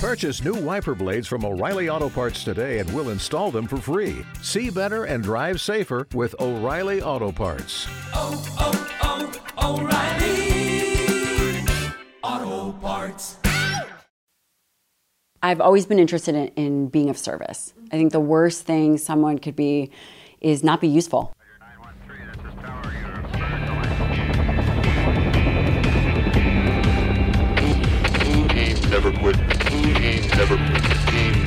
Purchase new wiper blades from O'Reilly Auto Parts today and we'll install them for free. See better and drive safer with O'Reilly Auto Parts. oh, oh, oh O'Reilly Auto Parts. I've always been interested in, in being of service. I think the worst thing someone could be is not be useful.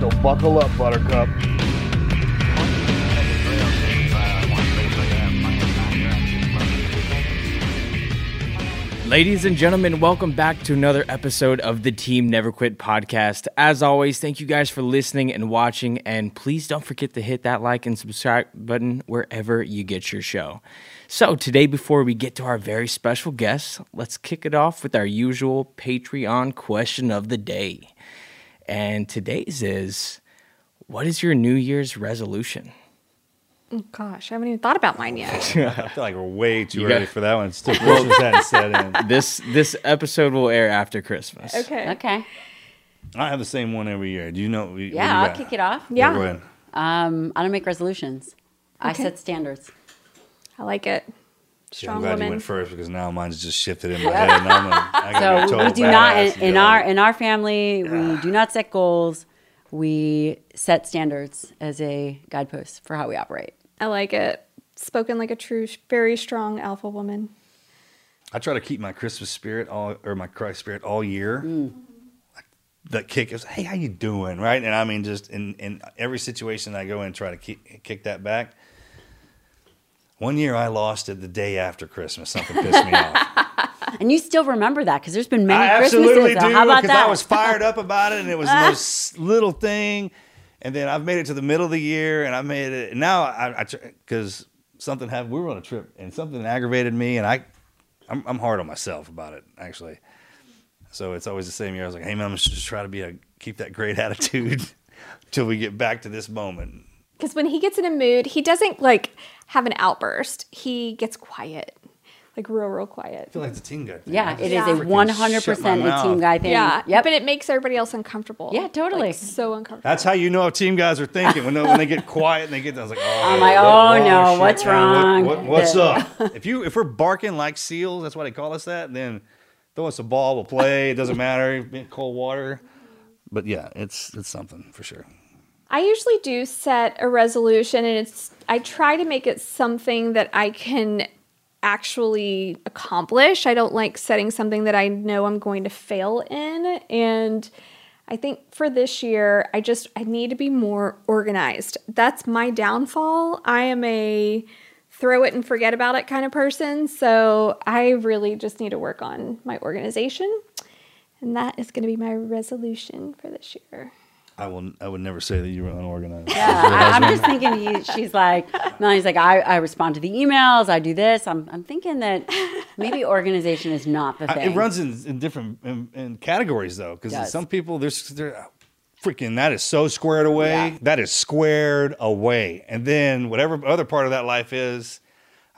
So buckle up, Buttercup. Ladies and gentlemen, welcome back to another episode of the Team Never Quit podcast. As always, thank you guys for listening and watching, and please don't forget to hit that like and subscribe button wherever you get your show. So, today, before we get to our very special guest, let's kick it off with our usual Patreon question of the day. And today's is What is your New Year's resolution? Gosh, I haven't even thought about mine yet. I feel like we're way too You early for that one. Still, Christmas hadn't set in. This this episode will air after Christmas. Okay. Okay. I have the same one every year. Do you know? what Yeah, you I'll got? kick it off. Yeah. Go ahead. Um, I don't make resolutions. I Okay. set standards. I like it. Yeah, I'm Strong glad you went first because now mine's just shifted in my head. And I'm a, I gotta So we do not in, in our in our family we do not set goals. We set standards as a guidepost for how we operate. I like it. Spoken like a true, very strong alpha woman. I try to keep my Christmas spirit all or my Christ spirit all year. Mm. Like, That kick is, hey, how you doing, right? And I mean, just in in every situation I go in, try to keep, kick that back. One year I lost it the day after Christmas. Something pissed me off. And you still remember that because there's been many I Christmases. absolutely so do how about because that? I was fired up about it, and it was the most little thing. And then I've made it to the middle of the year, and I made it. Now I because something happened. We were on a trip, and something aggravated me, and I, I'm, I'm hard on myself about it actually. So it's always the same year. I was like, hey man, I'm just just try to be a keep that great attitude till we get back to this moment. Because when he gets in a mood, he doesn't like have an outburst. He gets quiet, like real, real quiet. I quiet. feel like it's a team guy. thing. yeah, it is it a one hundred percent a team guy thing. Yeah. Yep. But it makes everybody else uncomfortable. Yeah, totally. Like, so uncomfortable. That's how you know if team guys are thinking when they, when they get quiet and they get. I was like, oh, I'm like, what- oh, no, shit, what's man, wrong? what- what's up? If you if we're barking like seals, that's why they call us that. Then throw us a ball, we'll play. It doesn't matter. Cold water. But yeah, it's it's something for sure. I usually do set a resolution and it's I try to make it something that I can actually accomplish. I don't like setting something that I know I'm going to fail in and I think for this year I just I need to be more organized. That's my downfall. I am a throw it and forget about it kind of person, so I really just need to work on my organization. And that is going to be my resolution for this year. I will. I would never say that you were unorganized. Yeah, I, I'm just thinking. He, she's like, Melanie's like, I, I respond to the emails. I do this. I'm, I'm thinking that maybe organization is not the I- thing. it runs in, in different in, in categories though, because some people there's they're freaking that is so squared away. Yeah. That is squared away, and then whatever other part of that life is,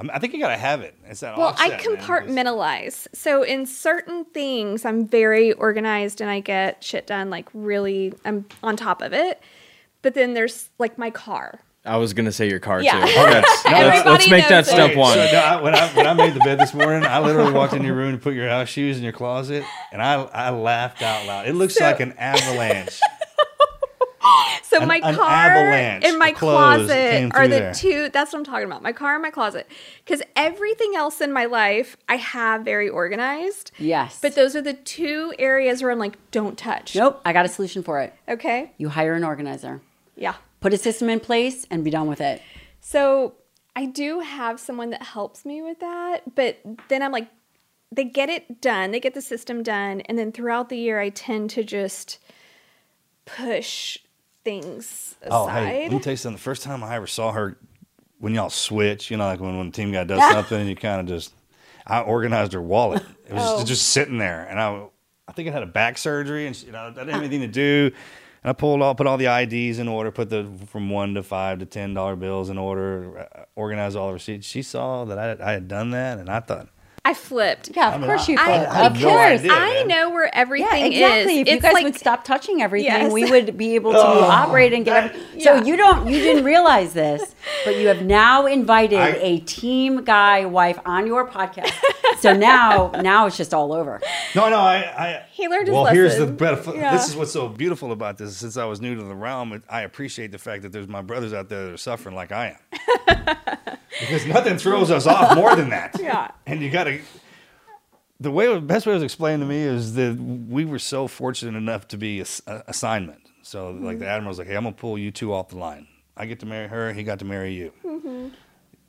I, mean, I think you gotta have it. It's that Well, offset, I man, 'cause- compartmentalize. So in certain things, I'm very organized and I get shit done. Like really, I'm on top of it. But then there's like my car. I was gonna say your car Yeah. too. Let's, let's, let's make that knows step one. So, no, I, when I when I made the bed this morning, I literally walked in your room and put your house shoes in your closet, and I I laughed out loud. It looks So- like an avalanche. So An- my car avalanche and my closet are the there. two. That's what I'm talking about. My car and my closet. Because everything else in my life, I have very organized. yes. But those are the two areas where I'm like, don't touch. nope. I got a solution for it. Okay. You hire an organizer. Yeah. Put a system in place and be done with it. So I do have someone that helps me with that, but then I'm like, they get it done, they get the system done, and then throughout the year, I tend to just push things Oh, aside. hey, let me tell you something. The first time I ever saw her, when y'all switch, you know, like when, when the team guy does something, you kind of just, I organized her wallet. It was Oh. just, just sitting there, and I, I think I had a back surgery, and she, you know, I didn't have anything to do. And I pulled all, put all the IDs in order, put the from one to five to ten dollar bills in order, uh, organized all the receipts. She saw that I, I had done that, and I thought, I flipped. Yeah, of I mean, course I- you I- I had of no course. idea. I know where everything Yeah, exactly. is. If you guys like would stop touching everything, Yes. we would be able to oh. operate and get everything. So yeah. you don't, you didn't realize this, but you have now invited I- a team guy wife on your podcast. So now, now it's just all over. No, no, I, I He learned his well, here's the lesson. beautiful. Yeah. This is what's so beautiful about this. Since I was new to the realm, I appreciate the fact that there's my brothers out there that are suffering like I am. Because nothing throws us off more than that. Yeah. And you got to. The way, the best way it was explained to me is that we were so fortunate enough to be a, a- assignment. So, like the admiral's like, "Hey, I'm gonna pull you two off the line. I get to marry her. He got to marry you. Mm-hmm.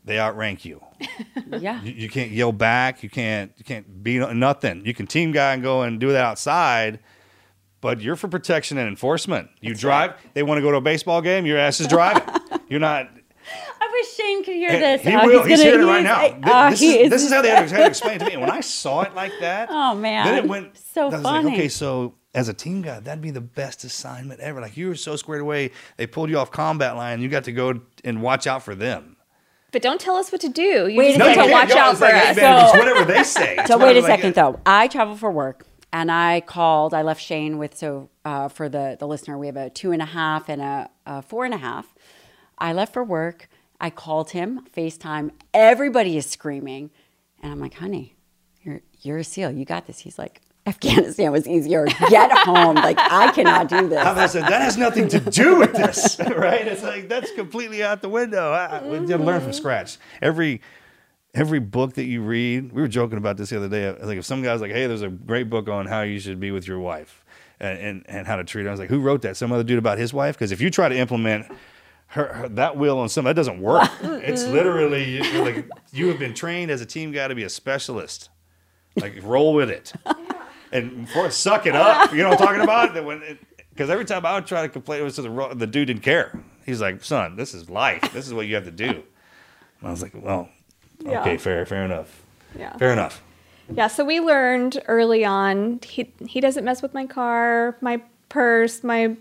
They outrank you. Yeah. You, you can't yell back. You can't you can't be nothing. You can team guy and go and do that outside, but you're for protection and enforcement. You drive. They want to go to a baseball game. Your ass is driving. you're not. I wish Shane could hear And this. He Oh, will. He's, gonna- hearing it right he's- now. Th- uh, this, he is, this is how they had to, had to explain it to me. And when I saw it like that, Oh, man. then it went So I was funny. Like, okay, so as a team guy, that'd be the best assignment ever. Like you were so squared away, they pulled you off combat line. You got to go and watch out for them. But don't tell us what to do. You Wait just a need second. to watch out for like, us. hey, man, it's So- whatever they say. It's So wait a whatever, like, second though. I travel for work, and I called. I left Shane with so uh, for the the listener, we have a two and a half and a, a four and a half. I left for work. I called him FaceTime. Everybody is screaming, and I'm like, "Honey, you're you're a SEAL. You got this." He's like, "Afghanistan was easier. Get home. Like I cannot do this." I said that has nothing to do with this, right? It's like that's completely out the window. I, I, we got to learn from mm-hmm. scratch. Every every book that you read, we were joking about this the other day. I was like, if some guy's like, "Hey, there's a great book on how you should be with your wife and and, and how to treat her," I was like, "Who wrote that? Some other dude about his wife?" Because if you try to implement her, her that will on some, that doesn't work. it's literally like you have been trained as a team guy to be a specialist. Like roll with it. and for suck it up. You know what I'm talking about? That when because every time I would try to complain, it was to the the dude didn't care. He's like, "Son, this is life. This is what you have to do." And I was like, "Well, Yeah. okay, fair, fair enough, Yeah. fair enough." Yeah, so we learned early on he he doesn't mess with my car, my purse, my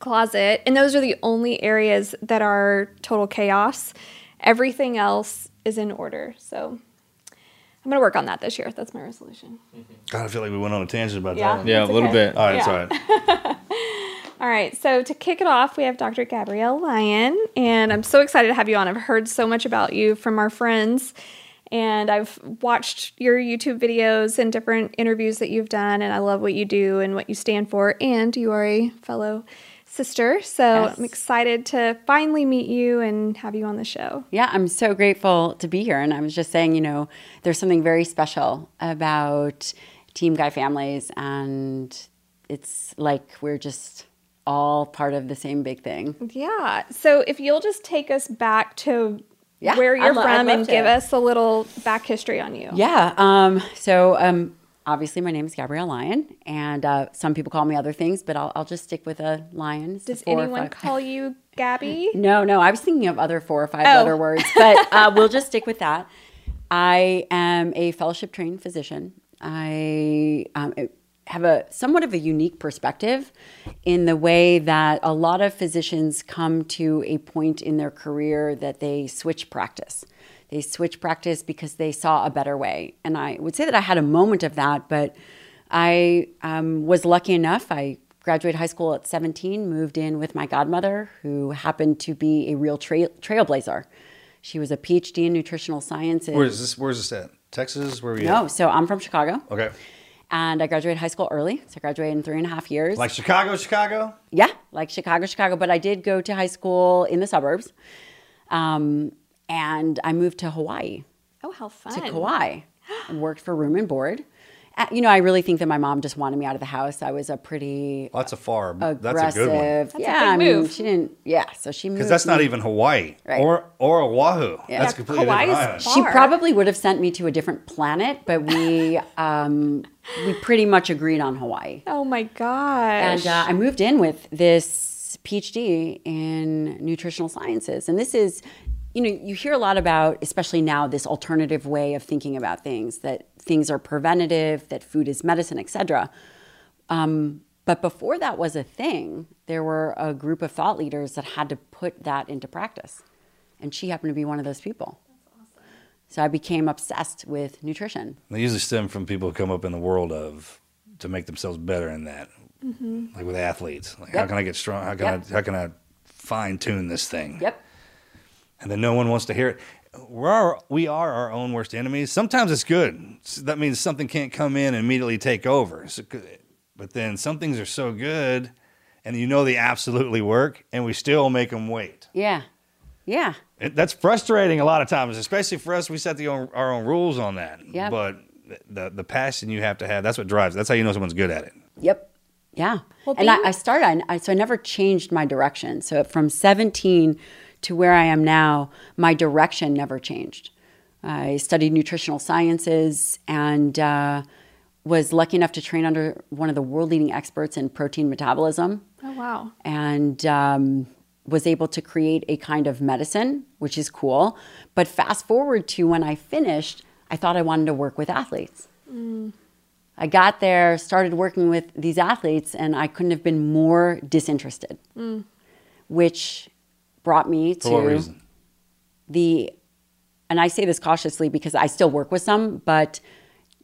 closet, and those are the only areas that are total chaos. Everything else is in order. So I'm gonna work on that this year. That's my resolution. Mm-hmm. God, I feel like we went on a tangent about Yeah. that. Yeah, That's a little bit. All right, Yeah. sorry. All right, so to kick it off, we have Dr. Gabrielle Lyon, and I'm so excited to have you on. I've heard so much about you from our friends, and I've watched your YouTube videos and different interviews that you've done, and I love what you do and what you stand for. And you are a fellow sister, so Yes. I'm excited to finally meet you and have you on the show. Yeah, I'm so grateful to be here. And I was just saying, you know, there's something very special about Team Guy families. And it's like we're just all part of the same big thing. Yeah, so if you'll just take us back to Yeah, where you're lo- from and to. give us a little back history on you. Yeah. Um, so um, obviously, my name is Gabrielle Lyon. And uh, some people call me other things, but I'll, I'll just stick with a lion. Does anyone call you Gabby? No, no, I was thinking of other four or five Oh. letter words, but uh, we'll just stick with that. I am a fellowship trained physician. I um, have a somewhat of a unique perspective in the way that a lot of physicians come to a point in their career that they switch practice. They switch practice because they saw a better way. And I would say that I had a moment of that, but I um, was lucky enough. I graduated high school at 17, moved in with my godmother, who happened to be a real trail, trailblazer. She was a PhD in nutritional sciences. Where's this? Where's this at? Texas? Where are we No, at? so I'm from Chicago. Okay. And I graduated high school early. So I graduated in three and a half years. Like Chicago, Chicago. yeah, like Chicago, Chicago. But I did go to high school in the suburbs. Um, and I moved to Hawaii Oh, how fun. to Kauai and worked for room and board. uh, you know, I really think that my mom just wanted me out of the house. I was a pretty Well, that's a far. aggressive. That's a good one. yeah, big I mean, move. she didn't. Yeah, so she moved. Because that's not even Hawaii Right. or or Oahu. Yeah. That's Yeah, completely Hawaii's different far. She probably would have sent me to a different planet, but we um, we pretty much agreed on Hawaii. Oh my gosh. And uh, I moved in with this PhD in nutritional sciences. And this is, you know, you hear a lot about, especially now, this alternative way of thinking about things that things are preventative, that food is medicine, etc. Um, but before that was a thing, there were a group of thought leaders that had to put that into practice. And she happened to be one of those people. So I became obsessed with nutrition. They usually stem from people who come up in the world of to make themselves better in that, like with athletes. Like, how can I get strong? How can Yep. I how can I fine tune this thing? Yep. And then no one wants to hear it. We're our, we are our own worst enemies. Sometimes it's good. That means something can't come in and immediately take over. So, but then some things are so good, and you know they absolutely work, and we still make them wait. Yeah. Yeah. It, that's frustrating a lot of times, especially for us. We set the own, our own rules on that. Yep. But the the passion you have to have, that's what drives. That's how you know someone's good at it. Yep. Yeah. Well, and I, being- I started, I, so I never changed my direction. So from 17 to where I am now, my direction never changed. I studied nutritional sciences and uh, was lucky enough to train under one of the world leading experts in protein metabolism oh wow. and um, was able to create a kind of medicine, which is cool. But fast forward to when I finished, I thought I wanted to work with athletes. I got there, started working with these athletes, and I couldn't have been more disinterested, which brought me to the, and I say this cautiously because I still work with some, but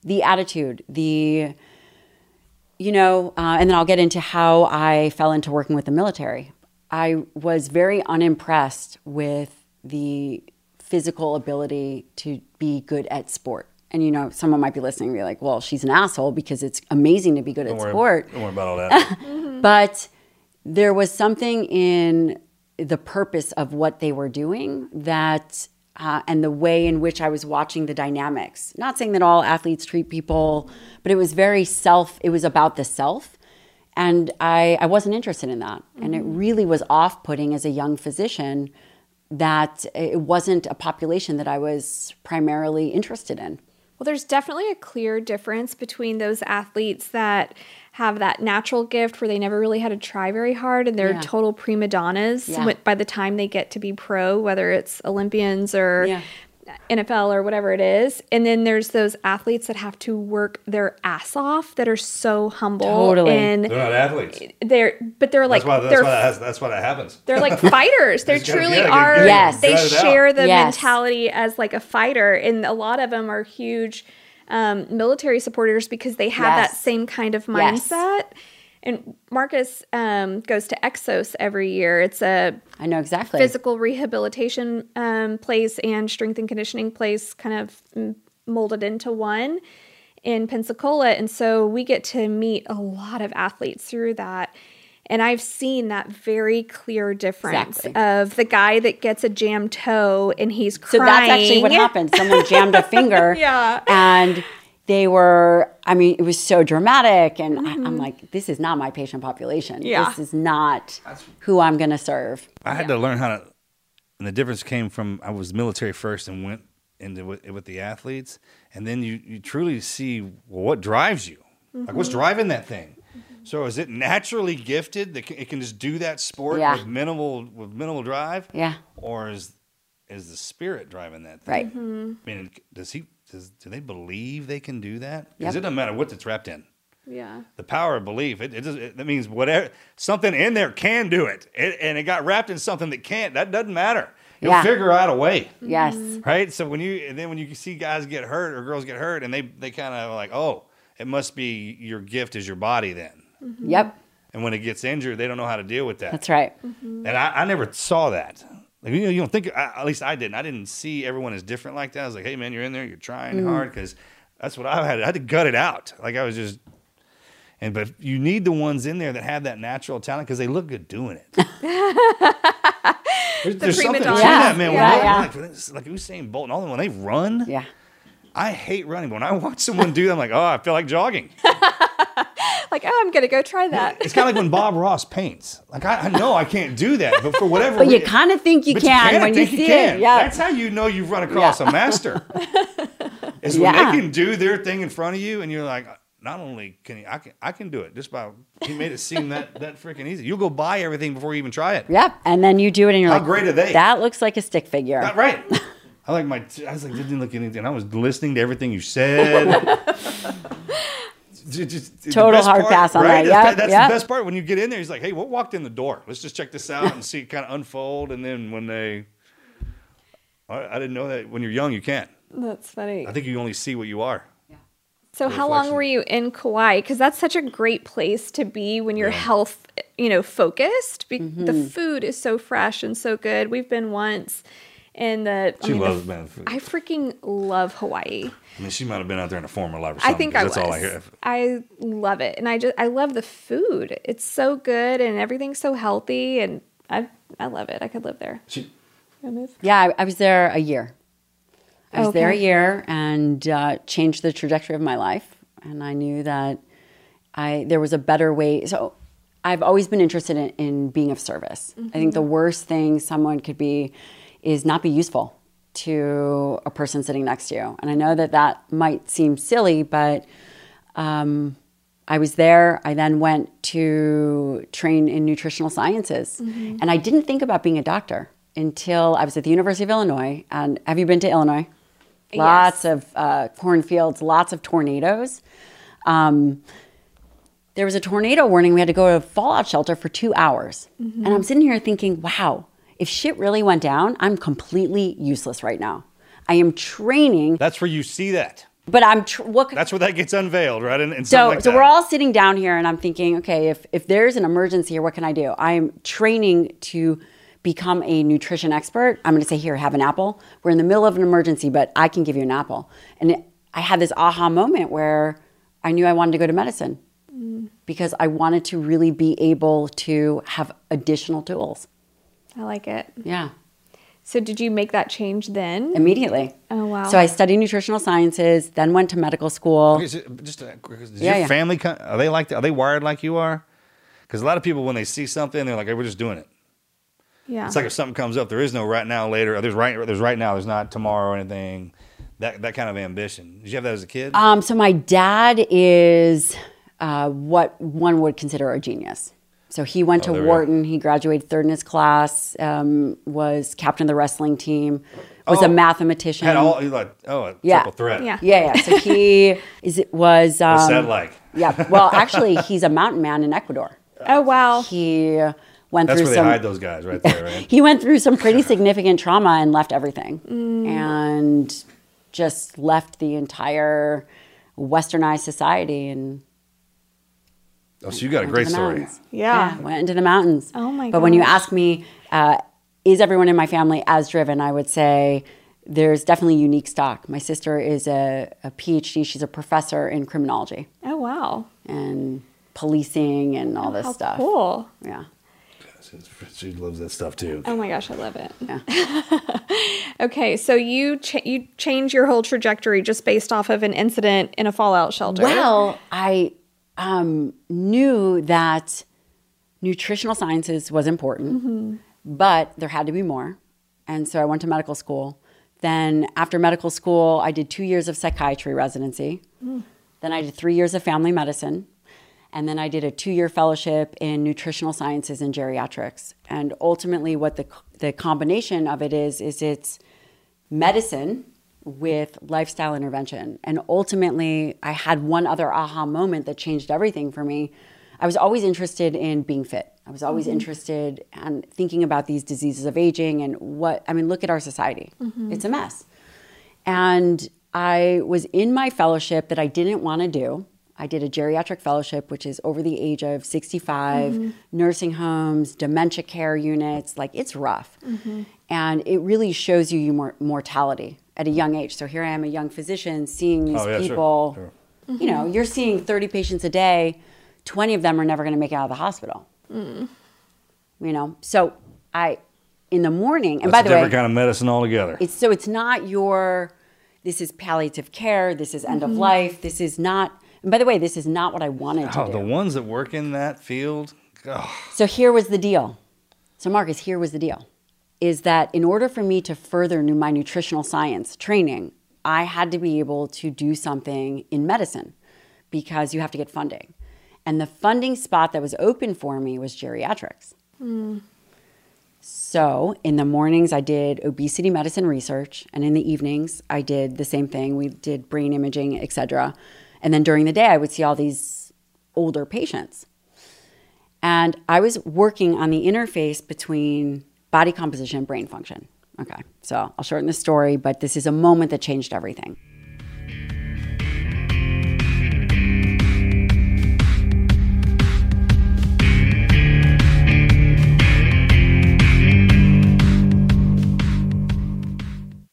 the attitude, the, you know, uh, and then I'll get into how I fell into working with the military. I was very unimpressed with the physical ability to be good at sport. And you know, someone might be listening and be like, "Well, she's an asshole because it's amazing to be good Don't at worry, sport." don't worry about all that. But there was something in the purpose of what they were doing that, uh, and the way in which I was watching the dynamics. Not saying that all athletes treat people, but it was very self, it was about the self. And I, I wasn't interested in that. And it really was off putting as a young physician that it wasn't a population that I was primarily interested in. Well, there's definitely a clear difference between those athletes that have that natural gift where they never really had to try very hard and they're Yeah. total prima donnas Yeah. by the time they get to be pro, whether it's Olympians or Yeah. NFL or whatever it is. And then there's those athletes that have to work their ass off that are so humble Totally. and They're not athletes. they're but they're like That's why. That's they're why that has, That's why that happens. they're like fighters. They Just gotta truly get are. get Yes. They get it out. share the Yes. mentality as like a fighter, and a lot of them are huge um, military supporters because they have that same kind of Yes. mindset. And Marcus um, goes to Exos every year. It's a I know exactly. physical rehabilitation um, place and strength and conditioning place kind of mm, molded into one in Pensacola. And so we get to meet a lot of athletes through that. And I've seen that very clear difference Exactly. of the guy that gets a jammed toe and he's crying. So that's actually what happened. Someone jammed a finger. Yeah. And they were, I mean, it was so dramatic. And I, Mm-hmm. I'm like, this is not my patient population. Yeah. This is not who I'm going to serve. I had to learn how to, and the difference came from I was military first and went into it with the athletes, and then you you truly see well, what drives you, like what's Mm-hmm. driving that thing. So is it naturally gifted that it can just do that sport Yeah. with minimal with minimal drive? Yeah. Or is is the spirit driving that thing? Right. Mm-hmm. I mean, does he does do they believe they can do that? Yep. Because it doesn't matter what it's wrapped in Yeah. the power of belief. It, it, does, it that means whatever something in there can do it, it, and it got wrapped in something that can't. That doesn't matter. You'll Yeah. figure out a way, Yes. right? So when you and then when you see guys get hurt or girls get hurt, and they they kind of like, oh, it must be your gift is your body then. Yep. And when it gets injured, they don't know how to deal with that. That's right. And I, I never saw that. Like you know, you don't think. I, at least I didn't. I didn't see everyone as different like that. I was like, hey man, you're in there, you're trying Mm. hard because that's what I had. I had to gut it out. Like I was just. And but you need the ones in there that have that natural talent because they look good doing it. there's there's something to donna. that man. Yeah, yeah. Like, like Usain Bolt and all them when they run, Yeah. I hate running. But when I watch someone do that, I'm like, oh, I feel like jogging. Like, oh, I'm gonna go try that. It's kind of like when Bob Ross paints. Like I, I know I can't do that, but for whatever. But you kind of think you can I when you think see can. it. Yeah. That's how you know you've run across Yeah. a master. is when Yeah. they can do their thing in front of you, and you're like, not only can he, I can, I can do it just by he made it seem that that freaking easy. You'll go buy everything before you even try it. Yep. And then you do it and you're How like, how great are they? That looks like a stick figure. Not right. I like my. I was like, didn't look at anything. I was listening to everything you said. Just- just- the Total best hard pass on that. That's, Yep, that's yep. the best part. When you get in there, he's like, "Hey, what walked in the door? Let's just check this out and see it kind of unfold." And then when they, I, I didn't know that when you're young you can't. That's funny. I think you only see what you are. So how long were you in Kauai? Because that's such a great place to be when you're health, you know, focused. Be- The Mm-hmm. food is so fresh and so good. We've been once, and the I She mean, loves f- man. food. I freaking love Hawaii. I mean, she might have been out there in a former life or I think I that's was. all I hear. I love it, and I just I love the food. It's so good, and everything's so healthy, and I I love it. I could live there. She, move? Yeah, I, I was there a year. I was there a year and uh, changed the trajectory of my life. And I knew that I there was a better way. So I've always been interested in, in being of service. I think the worst thing someone could be is not be useful to a person sitting next to you. And I know that that might seem silly, but um, I was there. I then went to train in nutritional sciences. And I didn't think about being a doctor until I was at the University of Illinois. And have you been to Illinois? Lots of uh, cornfields, lots of tornadoes. Um, there was a tornado warning. We had to go to a fallout shelter for two hours. And I'm sitting here thinking, wow, if shit really went down, I'm completely useless right now. I am training, that's where you see that. but I'm tr- what? That's where that gets unveiled, right? And, and so like so that. we're all sitting down here, and I'm thinking, okay, if if there's an emergency here, what can I do? I'm training to become a nutrition expert. I'm going to say, here, have an apple. We're in the middle of an emergency, but I can give you an apple. And it, I had this aha moment where I knew I wanted to go to medicine mm. because I wanted to really be able to have additional tools. I like it. Yeah. So did you make that change then? Immediately. Oh, wow. So I studied nutritional sciences, then went to medical school. Is it- just uh, does Yeah, your yeah. family ki- are they like? Are they wired like you are? Because a lot of people when they see something, they're like, "Hey, we're just doing it." yeah. It's like if something comes up, there is no right now, later. There's right, there's right now. There's not tomorrow or anything. That that kind of ambition. Did you have that as a kid? Um, so my dad is uh, what one would consider a genius. So he went Oh, to there we go. Wharton. He graduated third in his class. Um, was captain of the wrestling team. Was a Oh, mathematician. Had all you like oh a yeah. triple threat. Yeah. Yeah, yeah. So he is it was. Um, What's that like? Yeah. Well, actually, he's a mountain man in Ecuador. oh wow. He went That's through where they some. hide those guys right there, right? he went through some pretty significant trauma and left everything and just left the entire westernized society and oh, so you got a great story. mountains. Yeah. went into the mountains Oh my but when you ask me uh, is everyone in my family as driven i would say there's definitely unique stock my sister is a, a phd she's a professor in criminology Oh wow. and policing and all this How stuff cool. yeah She loves that stuff too. Oh my gosh, I love it. Yeah. okay, so you cha- you change your whole trajectory just based off of an incident in a fallout shelter. Well, I um, knew that nutritional sciences was important, but there had to be more. And so I went to medical school. Then, after medical school, I did two years of psychiatry residency. Then, I did three years of family medicine. And then I did a two year fellowship in nutritional sciences and geriatrics. And ultimately, what the, the combination of it is, is it's medicine with lifestyle intervention. And ultimately, I had one other aha moment that changed everything for me. I was always interested in being fit. I was always mm-hmm. interested and thinking about these diseases of aging and what, I mean, look at our society. Mm-hmm. It's a mess. And I was in my fellowship that I didn't want to do. I did a geriatric fellowship, which is over the age of 65, mm-hmm. nursing homes, dementia care units. Like it's rough. And it really shows you your mortality at a young age. So here I am, a young physician, seeing these Oh, yeah, people. sure. You know, mm-hmm. you're seeing 30 patients a day, 20 of them are never going to make it out of the hospital. Mm. You know, so I, in the morning, and That's by a the way, different kind of medicine altogether. it's so it's not your this is palliative care, this is end of mm-hmm. life, this is not. And by the way, this is not what I wanted to Oh, do. the ones that work in that field. Oh, So here was the deal. So Marcus, here was the deal. Is that in order for me to further my nutritional science training, I had to be able to do something in medicine because you have to get funding. And the funding spot that was open for me was geriatrics. So in the mornings, I did obesity medicine research, and in the evenings, I did the same thing. We did brain imaging, et cetera. And then during the day, I would see all these older patients. And I was working on the interface between body composition brain function. Okay, so I'll shorten the story, but this is a moment that changed everything.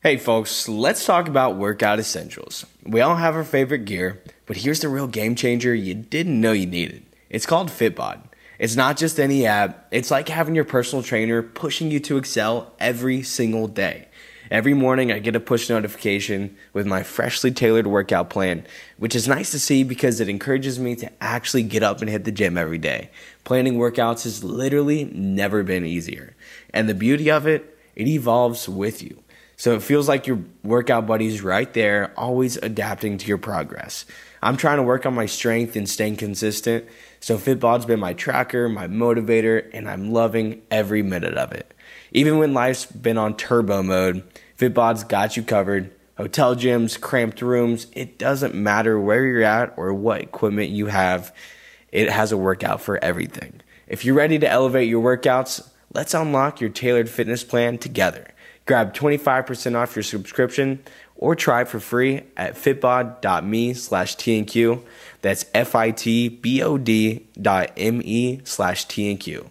Hey folks, let's talk about workout essentials. We all have our favorite gear, but here's the real game changer you didn't know you needed. It's called Fitbod. It's not just any app, it's like having your personal trainer pushing you to excel every single day. Every morning, I get a push notification with my freshly tailored workout plan, which is nice to see because it encourages me to actually get up and hit the gym every day. Planning workouts has literally never been easier. And the beauty of it, it evolves with you. So it feels like your workout buddy's right there, always adapting to your progress. I'm trying to work on my strength and staying consistent. So Fitbod's been my tracker, my motivator, and I'm loving every minute of it. Even when life's been on turbo mode, Fitbod's got you covered. Hotel gyms, cramped rooms, it doesn't matter where you're at or what equipment you have, it has a workout for everything. If you're ready to elevate your workouts, let's unlock your tailored fitness plan together. Grab 25% off your subscription or try it for free at fitbod.me slash TNQ. That's F-I-T-B-O-D dot M-E slash TNQ.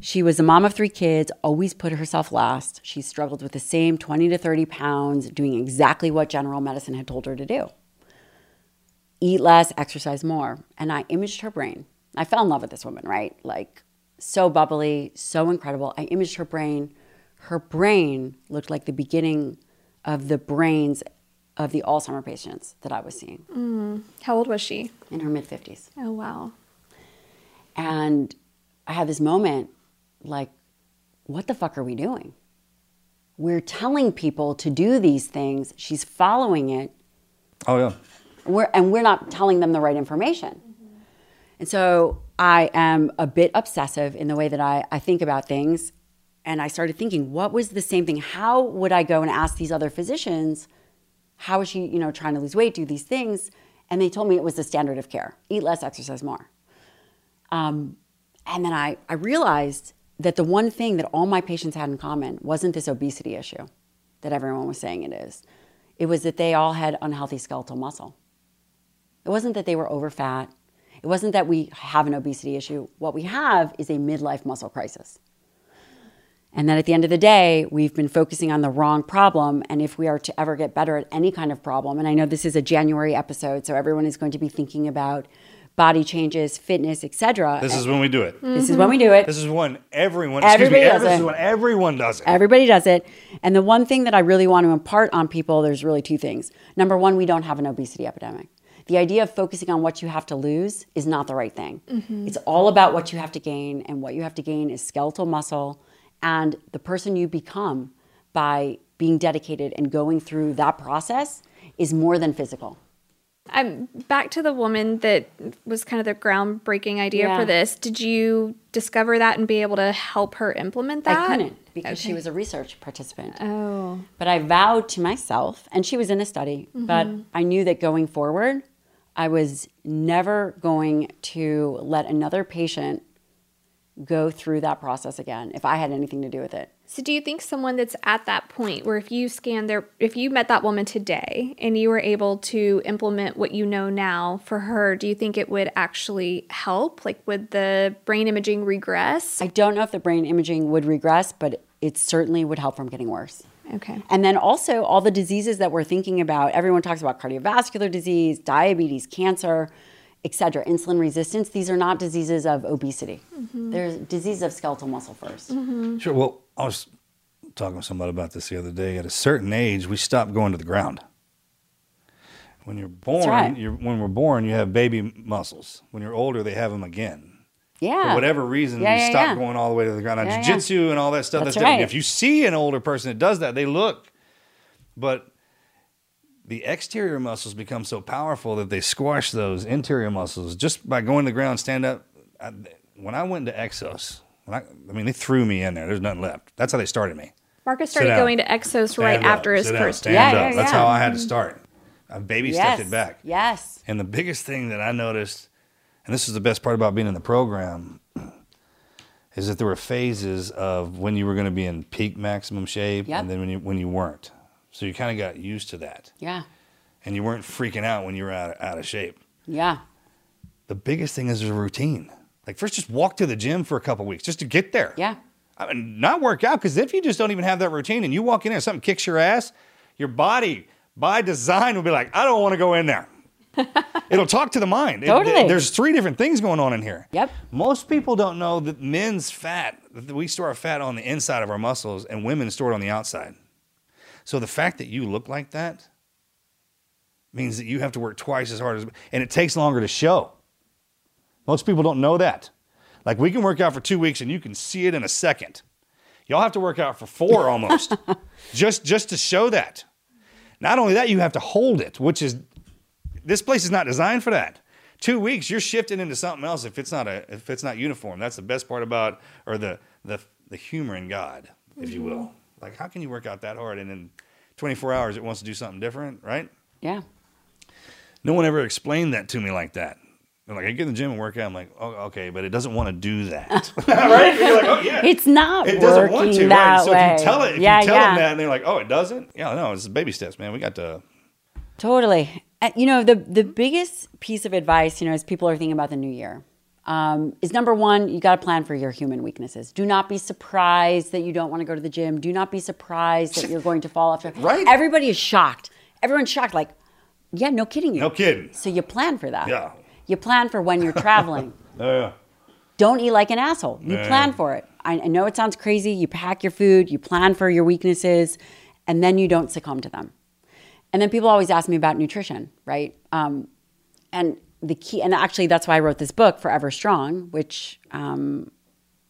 She was a mom of three kids, always put herself last. She struggled with the same 20 to 30 pounds, doing exactly what general medicine had told her to do eat less, exercise more. And I imaged her brain. I fell in love with this woman, right? Like, so bubbly, so incredible. I imaged her brain. Her brain looked like the beginning of the brains of the Alzheimer patients that I was seeing mm-hmm. How old was she? in her mid 50s. Oh, wow. And I had this moment like, what the fuck are we doing? We're telling people to do these things. She's following it. oh yeah. We're, and we're not telling them the right information. And so I am a bit obsessive in the way that I, I think about things. And I started thinking, what was the same thing? How would I go and ask these other physicians, how is she, you know, trying to lose weight, do these things? And they told me it was the standard of care eat less, exercise more. Um, and then I, I realized that the one thing that all my patients had in common wasn't this obesity issue that everyone was saying it is. It was that they all had unhealthy skeletal muscle. It wasn't that they were over fat. It wasn't that we have an obesity issue. What we have is a midlife muscle crisis. And that at the end of the day, we've been focusing on the wrong problem. And if we are to ever get better at any kind of problem, and I know this is a January episode, so everyone is going to be thinking about body changes, fitness, etc. This is when we do it. This is when we do it. This is when everyone. Everybody excuse me, does This it. is when everyone does it. Everybody does it. And the one thing that I really want to impart on people, there's really two things. Number one, we don't have an obesity epidemic. The idea of focusing on what you have to lose is not the right thing. It's all about what you have to gain, and what you have to gain is skeletal muscle and the person you become by being dedicated and going through that process is more than physical. I'm back to the woman that was kind of the groundbreaking idea Yeah. for this. Did you discover that and be able to help her implement that? I couldn't because she was a research participant. Oh, But I vowed to myself, and she was in a study, but mm-hmm. I knew that going forward, I was never going to let another patient go through that process again if I had anything to do with it. so do you think someone that's at that point where if you scan their, if you met that woman today and you were able to implement what you know now for her, do you think it would actually help? Like, would the brain imaging regress? I don't know if the brain imaging would regress, but it certainly would help from getting worse. Okay. And then also all the diseases that we're thinking about. Everyone talks about cardiovascular disease, diabetes, cancer, et cetera, insulin resistance. These are not diseases of obesity. Mm-hmm. They're diseases of skeletal muscle 1st mm-hmm. Sure. Well, I was talking with somebody about this the other day. At a certain age, we stop going to the ground. When you're born, right. you're, when we're born, you have baby muscles. When you're older, they have them again. Yeah. For whatever reason, Yeah, you yeah, stop yeah. going all the way to the ground. Now, Yeah, yeah. jiu-jitsu and all that stuff, that's, That's different. right. If you see an older person that does that, they look. But the exterior muscles become so powerful that they squash those interior muscles just by going to the ground, stand up. I, when I went into Exos, when I, I mean, they threw me in there. There's nothing left. That's how they started me. Marcus started going to Exos right up, after his sit down, first stand Yeah, up. yeah, That's how I had to start. I baby stepped yes. it back. Yes. And the biggest thing that I noticed, and this is the best part about being in the program, is that there were phases of when you were going to be in peak maximum shape, Yep. and then when you when you weren't. So you kind of got used to that, Yeah. and you weren't freaking out when you were out out of shape. Yeah. The biggest thing is a routine. Like first, just walk to the gym for a couple weeks just to get there. Yeah. I mean, not work out because if you just don't even have that routine and you walk in there, and something kicks your ass, your body by design will be like, I don't want to go in there. It'll talk to the mind. It- Totally. there's three different things going on in here. Yep. Most people don't know that men's fat, that we store our fat on the inside of our muscles and women store it on the outside. So the fact that you look like that means that you have to work twice as hard as, and it takes longer to show. Most people don't know that. Like we can work out for two weeks and you can see it in a second. Y'all have to work out for four almost, just just to show that. Not only that, you have to hold it, which is this place is not designed for that. Two weeks, you're shifting into something else if it's not a if it's not uniform. That's the best part about or the the the humor in God, if you will. Mm-hmm. Like how can you work out that hard and in 24 hours it wants to do something different, right? Yeah. No one ever explained that to me like that. They're like, I get in the gym and work out. I'm like, oh, okay, but it doesn't want to do that. right? You're like, oh, yeah. It's not It doesn't want to, that right? So way. if you tell it, if yeah, you tell yeah. them that and they're like, oh, it doesn't? Yeah, no, it's baby steps, man. We got to, Totally. You know, the the biggest piece of advice, you know, as people are thinking about the new year, um, is number one, you got to plan for your human weaknesses. Do not be surprised that you don't want to go to the gym. Do not be surprised that you're going to fall off. Right. Everybody is shocked. Everyone's shocked. Like, yeah, no kidding you. no kidding. So you plan for that. Yeah. You plan for when you're traveling. Oh, yeah. don't eat like an asshole. You Yeah. plan for it. I, I know it sounds crazy. You pack your food, you plan for your weaknesses, and then you don't succumb to them. And then people always ask me about nutrition, right? Um, and the key, and actually, that's why I wrote this book, Forever Strong, which um,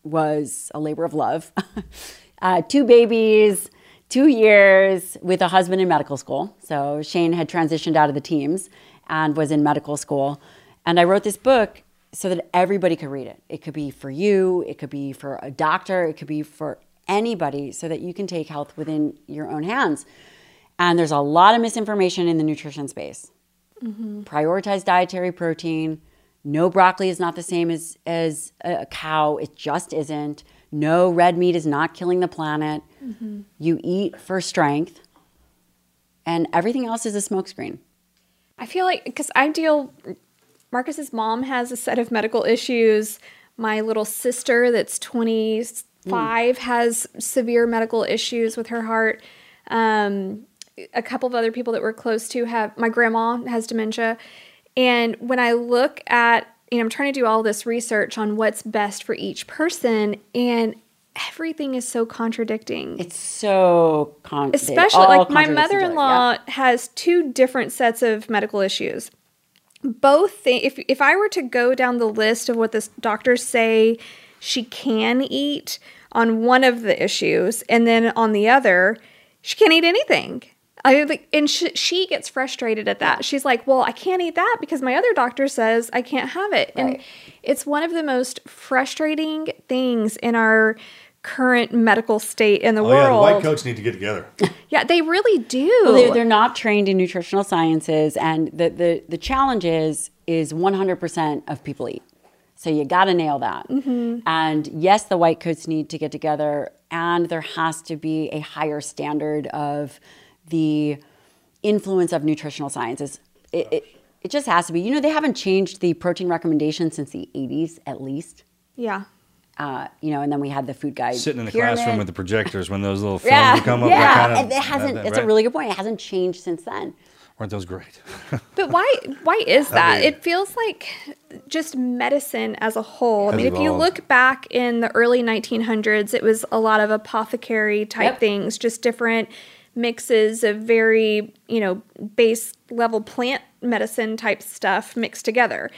was a labor of love. uh, two babies, two years with a husband in medical school. So Shane had transitioned out of the teams and was in medical school. And I wrote this book so that everybody could read it. It could be for you, it could be for a doctor, it could be for anybody, so that you can take health within your own hands. And there's a lot of misinformation in the nutrition space. Mm-hmm. Prioritize dietary protein. No broccoli is not the same as, as a cow. It just isn't. No red meat is not killing the planet. Mm-hmm. You eat for strength, and everything else is a smokescreen. I feel like because I deal, Marcus's mom has a set of medical issues. My little sister, that's 25, mm. has severe medical issues with her heart. Um, a couple of other people that we're close to have, my grandma has dementia. And when I look at, you know, I'm trying to do all this research on what's best for each person, and everything is so contradicting It's so con- they especially all like my contradict each other. mother-in-law Yeah. has two different sets of medical issues both thi- if if i were to go down the list of what the doctors say she can eat on one of the issues and then on the other she can't eat anything I like, and she, she gets frustrated at that. She's like, "Well, I can't eat that because my other doctor says I can't have it." And it's one of the most frustrating things in our current medical state in the Oh, yeah. The world. white coats need to get together. Yeah, they really do. Well, they're, they're not trained in nutritional sciences, and the, the, the challenge is is 100% of people eat. So you got to nail that. Mm-hmm. And yes, the white coats need to get together, and there has to be a higher standard of the influence of nutritional sciences. It, it, it just has to be. You know, they haven't changed the protein recommendation since the 80s, at least. yeah. Uh, you know, and then we had the food guide Sitting in the pyramid. classroom with the projectors when those little films yeah, would come up. yeah. that kind of, and it hasn't. that- it's a really good point. It hasn't changed since then. Weren't those great? But why why is that? mean- It feels like just medicine as a whole. I Has mean, if you look back in the early 1900s, it was a lot of apothecary type Yep. things, just different mixes of very, you know, base level plant medicine type stuff mixed together.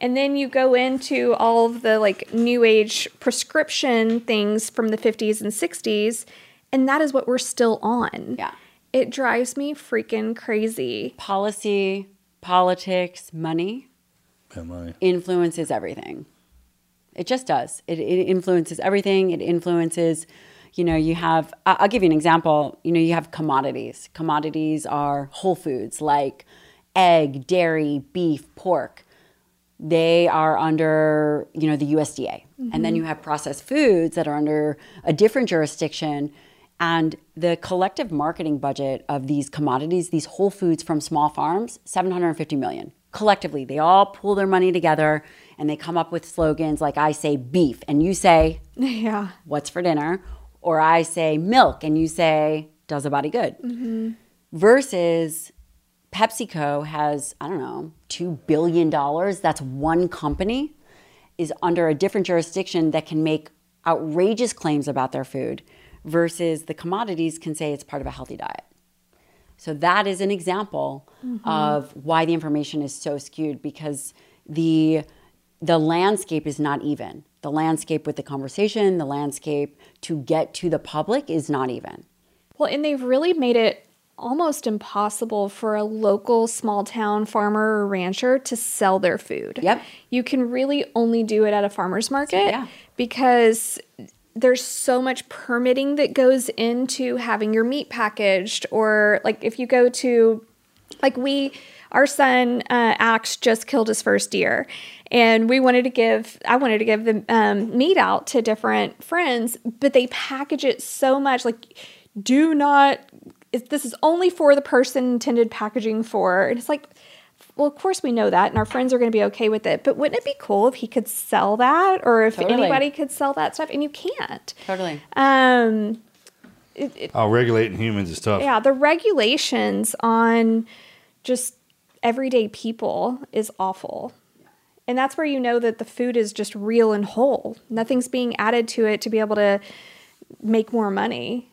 And then you go into all of the like new age prescription things from the 50s and 60s, and that is what we're still on. Yeah. It drives me freaking crazy. Policy, politics, money Am I? influences everything. It just does. It, it influences everything. It influences, you know, you have, I'll give you an example. You know, you have commodities. Commodities are whole foods like egg, dairy, beef, pork. They are under, you know, the USDA. And then mm-hmm. you have processed foods that are under a different jurisdiction. And the collective marketing budget of these commodities, these whole foods from small farms, 750 million. Collectively, they all pool their money together and they come up with slogans like I say beef and you say Yeah. what's for dinner, or I say milk and you say does a body good. Mm-hmm. Versus PepsiCo has, I don't know, $2 billion. That's one company, is under a different jurisdiction that can make outrageous claims about their food versus the commodities can say it's part of a healthy diet. So that is an example mm-hmm. of why the information is so skewed because the the landscape is not even. The landscape with the conversation, the landscape to get to the public is not even. Well, and they've really made it almost impossible for a local small town farmer or rancher to sell their food. Yep. You can really only do it at a farmer's market Yeah. because there's so much permitting that goes into having your meat packaged or like if you go to like we our son uh, axe just killed his first deer and we wanted to give i wanted to give the um, meat out to different friends but they package it so much like do not it- this is only for the person intended packaging for and it's like well of course we know that and our friends are going to be okay with it but wouldn't it be cool if he could sell that or if Totally. anybody could sell that stuff and you can't Totally. um it, it, Oh, regulating humans is tough. yeah, the regulations on just everyday people is awful. And that's where you know that the food is just real and whole. Nothing's being added to it to be able to make more money.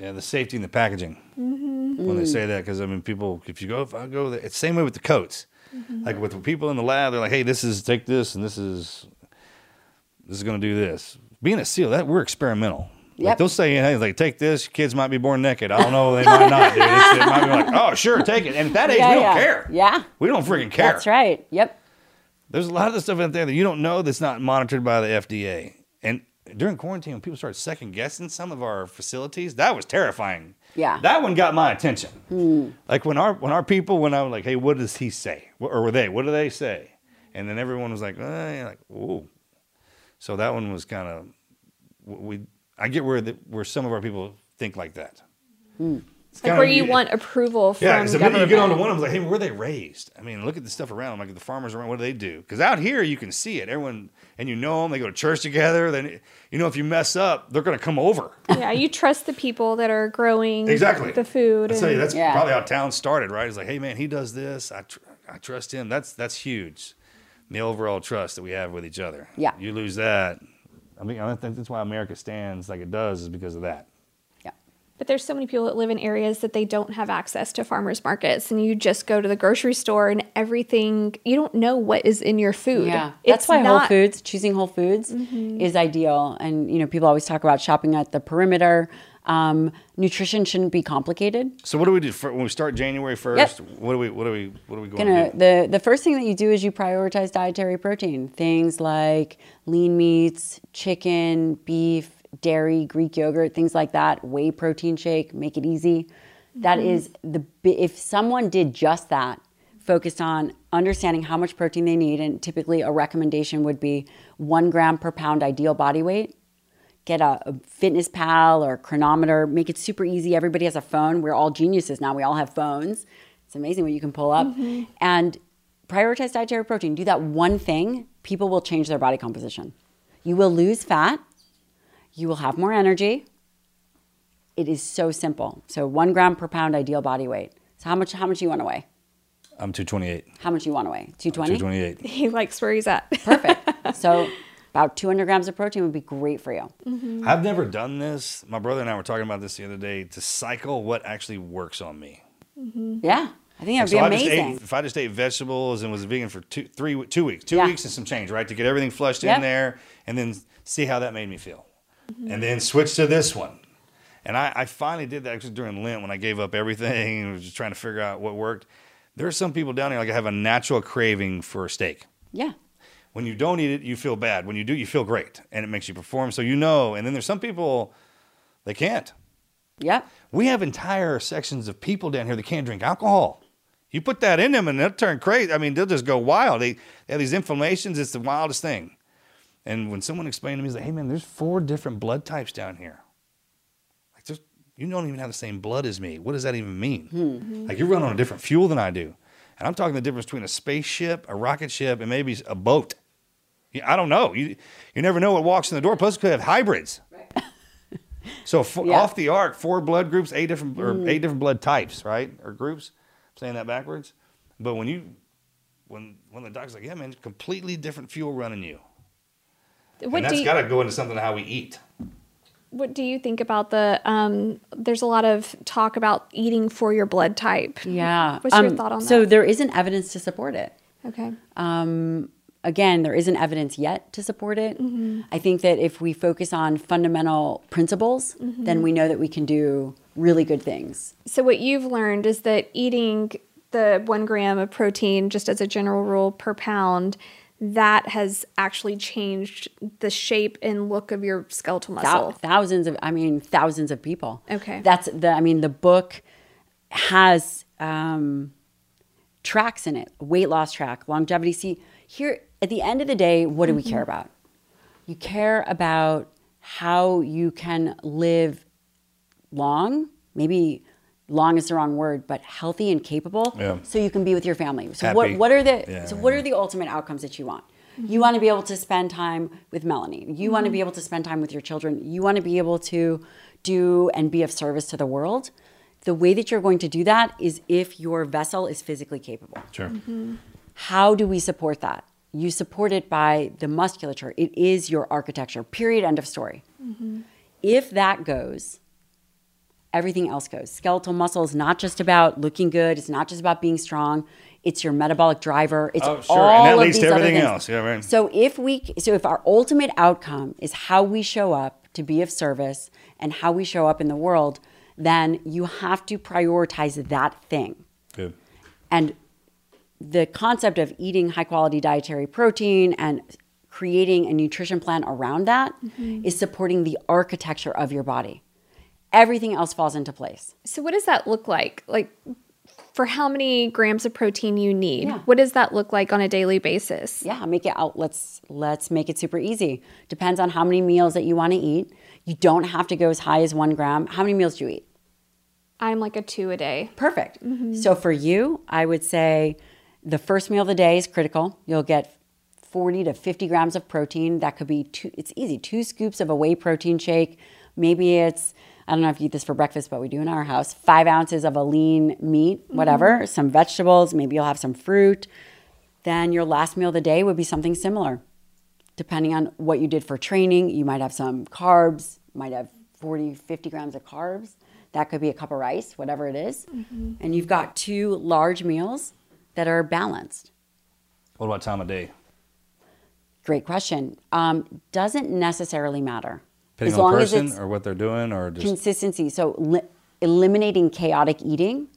Yeah, the safety and the packaging. Mm-hmm. When they say that, because I mean, people, if you go, if I go, there, it's the same way with the coats. Mm-hmm. Like with the people in the lab, they're like, "Hey, this is take this, and this is this is going to do this." Being a SEAL, that we're experimental. Like they'll say, "Hey, like take this. Kids might be born naked. I don't know. They might not, dude. It's, it might be like, oh, sure, take it." And at that age, Yeah, we don't yeah. care. Yeah. we don't freaking care. That's right. Yep. There's a lot of the stuff out there that you don't know that's not monitored by the FDA. And during quarantine, when people started second guessing some of our facilities, that was terrifying. Yeah. that one got my attention. Hmm. Like when our when our people when I was like, "Hey, what does he say?" Or were they? What do they say? And then everyone was like, yeah, "Like, ooh." So that one was kind of we. I get where the, where some of our people think like that. Hmm. It's Like kinda- where you want approval from yeah, because the minute you get onto one, I was like, hey, where are they raised? I mean, look at the stuff around them. Like the farmers around, what do they do? Because out here, you can see it. Everyone, and you know them. They go to church together. Then, you know, if you mess up, they're going to come over. yeah, you trust the people that are growing Exactly. the food. I tell you, that's Yeah. probably how town started, right? It's like, hey, man, he does this. I, tr- I trust him. That's that's huge. The overall trust that we have with each other. Yeah. You lose that. I mean, I think that's why America stands like it does, is because of that. Yeah. But there's so many people that live in areas that they don't have access to farmers markets, and you just go to the grocery store and everything. You don't know what is in your food. Yeah, that's It's why Whole Foods, choosing Whole Foods, mm-hmm. is ideal. And you know, people always talk about shopping at the perimeter. Um, nutrition shouldn't be complicated. So what do we do for, when we start January first? What do we what do we what do we going Gonna to do? the the first thing that you do is you prioritize dietary protein. Things like lean meats, chicken, beef, dairy, Greek yogurt, things like that. Whey protein shake, make it easy. That is the if someone did just that, focused on understanding how much protein they need, and typically a recommendation would be one gram per pound ideal body weight get a, a fitness pal or a Cronometer make it super easy everybody has a phone we're all geniuses now we all have phones it's amazing what you can pull up mm-hmm. and prioritize dietary protein do that one thing people will change their body composition You will lose fat. You will have more energy. It is so simple. So one gram per pound ideal body weight. So how much? How much do you want to weigh? I'm 228. How much do you want to weigh? Two twenty. 228. He likes where he's at. Perfect. so about two hundred grams of protein would be great for you. Mm-hmm. I've never done this. My brother and I were talking about this the other day to cycle what actually works on me. Mm-hmm. Yeah, I think that would So be I just amazing. ate, if I just ate vegetables and was vegan for two, three, two weeks, two Yeah. weeks and some change, right, to get everything flushed Yep. in there, and then see how that made me feel, mm-hmm. and then switch to this one. And I, I finally did that actually during Lent when I gave up everything and was just trying to figure out what worked. There are some people down here like I have a natural craving for a steak. yeah. When you don't eat it, you feel bad. When you do, you feel great, and it makes you perform. So you know. And then there's some people they can't. Yep. We have entire sections of people down here that can't drink alcohol. You put that in them and they'll turn crazy. I mean, they'll just go wild. They, they have these inflammations. It's the wildest thing. And when someone explained to me, he's like, hey, man, there's four different blood types down here. Like, there's, you don't even have the same blood as me. What does that even mean? Hmm. Like, you run on a different fuel than I do. And I'm talking the difference between a spaceship, a rocket ship, and maybe a boat. Yeah, I don't know. You, you never know what walks in the door. Plus, it could have hybrids. Right. So f- Yeah. Mm. off the arc, four blood groups, eight different or eight different blood types, right? Or groups. I'm saying that backwards. But when you when when the doctor's like, yeah, man, completely different fuel running you. What and do that's you, got to go into something how we eat. what do you think about the? Um, there's a lot of talk about eating for your blood type. Yeah. What's your Um, thought on So that? there isn't evidence to support it. Okay. Again, there isn't evidence yet to support it. Mm-hmm. I think that if we focus on fundamental principles, Mm-hmm. then we know that we can do really good things. So what you've learned is that eating the one gram of protein, just as a general rule per pound, that has actually changed the shape and look of your skeletal muscle. thousands of, I mean, thousands of people. Okay. That's the, I mean, the book has um, tracks in it, weight loss track, longevity. See, here at the end of the day, what do we care mm-hmm. about? You care about how you can live long, maybe long is the wrong word, but healthy and capable, Yeah. so you can be with your family. So Happy. what what are the Yeah, so what yeah. are the ultimate outcomes that you want? Mm-hmm. You want to be able to spend time with Melanie. You want to mm-hmm. be able to spend time with your children. You want to be able to do and be of service to the world. The way that you're going to do that is if your vessel is physically capable. Sure. How do we support that? You support it by the musculature. It is your architecture. Period. End of story. Mm-hmm. If that goes, everything else goes. Skeletal muscle is not just about looking good. It's not just about being strong. It's your metabolic driver. It's Oh, sure. all And that of leads to these other everything things. else. Yeah, right. So if we, so if our ultimate outcome is how we show up to be of service and how we show up in the world, then you have to prioritize that thing. Good. And the concept of eating high quality dietary protein and creating a nutrition plan around that mm-hmm. is supporting the architecture of your body. Everything else falls into place. So what does that look like? Like for how many grams of protein you need? Yeah. What does that look like on a daily basis? Yeah, make it out. Let's let's make it super easy. Depends on how many meals that you want to eat. You don't have to go as high as one gram. How many meals do you eat? I'm like a two a day. Perfect. Mm-hmm. So for you, I would say the first meal of the day is critical. You'll get 40 to 50 grams of protein. That could be two, it's easy, two scoops of a whey protein shake. Maybe it's, I don't know if you eat this for breakfast, but we do in our house, five ounces of a lean meat, whatever, mm-hmm. some vegetables, maybe you'll have some fruit. Then your last meal of the day would be something similar. Depending on what you did for training, you might have some carbs, might have 40, 50 grams of carbs. That could be a cup of rice, whatever it is. Mm-hmm. And you've got two large meals that are balanced. What about time of day? Great question. Um, doesn't necessarily matter. Depending as on long the as person it's or what they're doing, or just consistency. So li- eliminating chaotic eating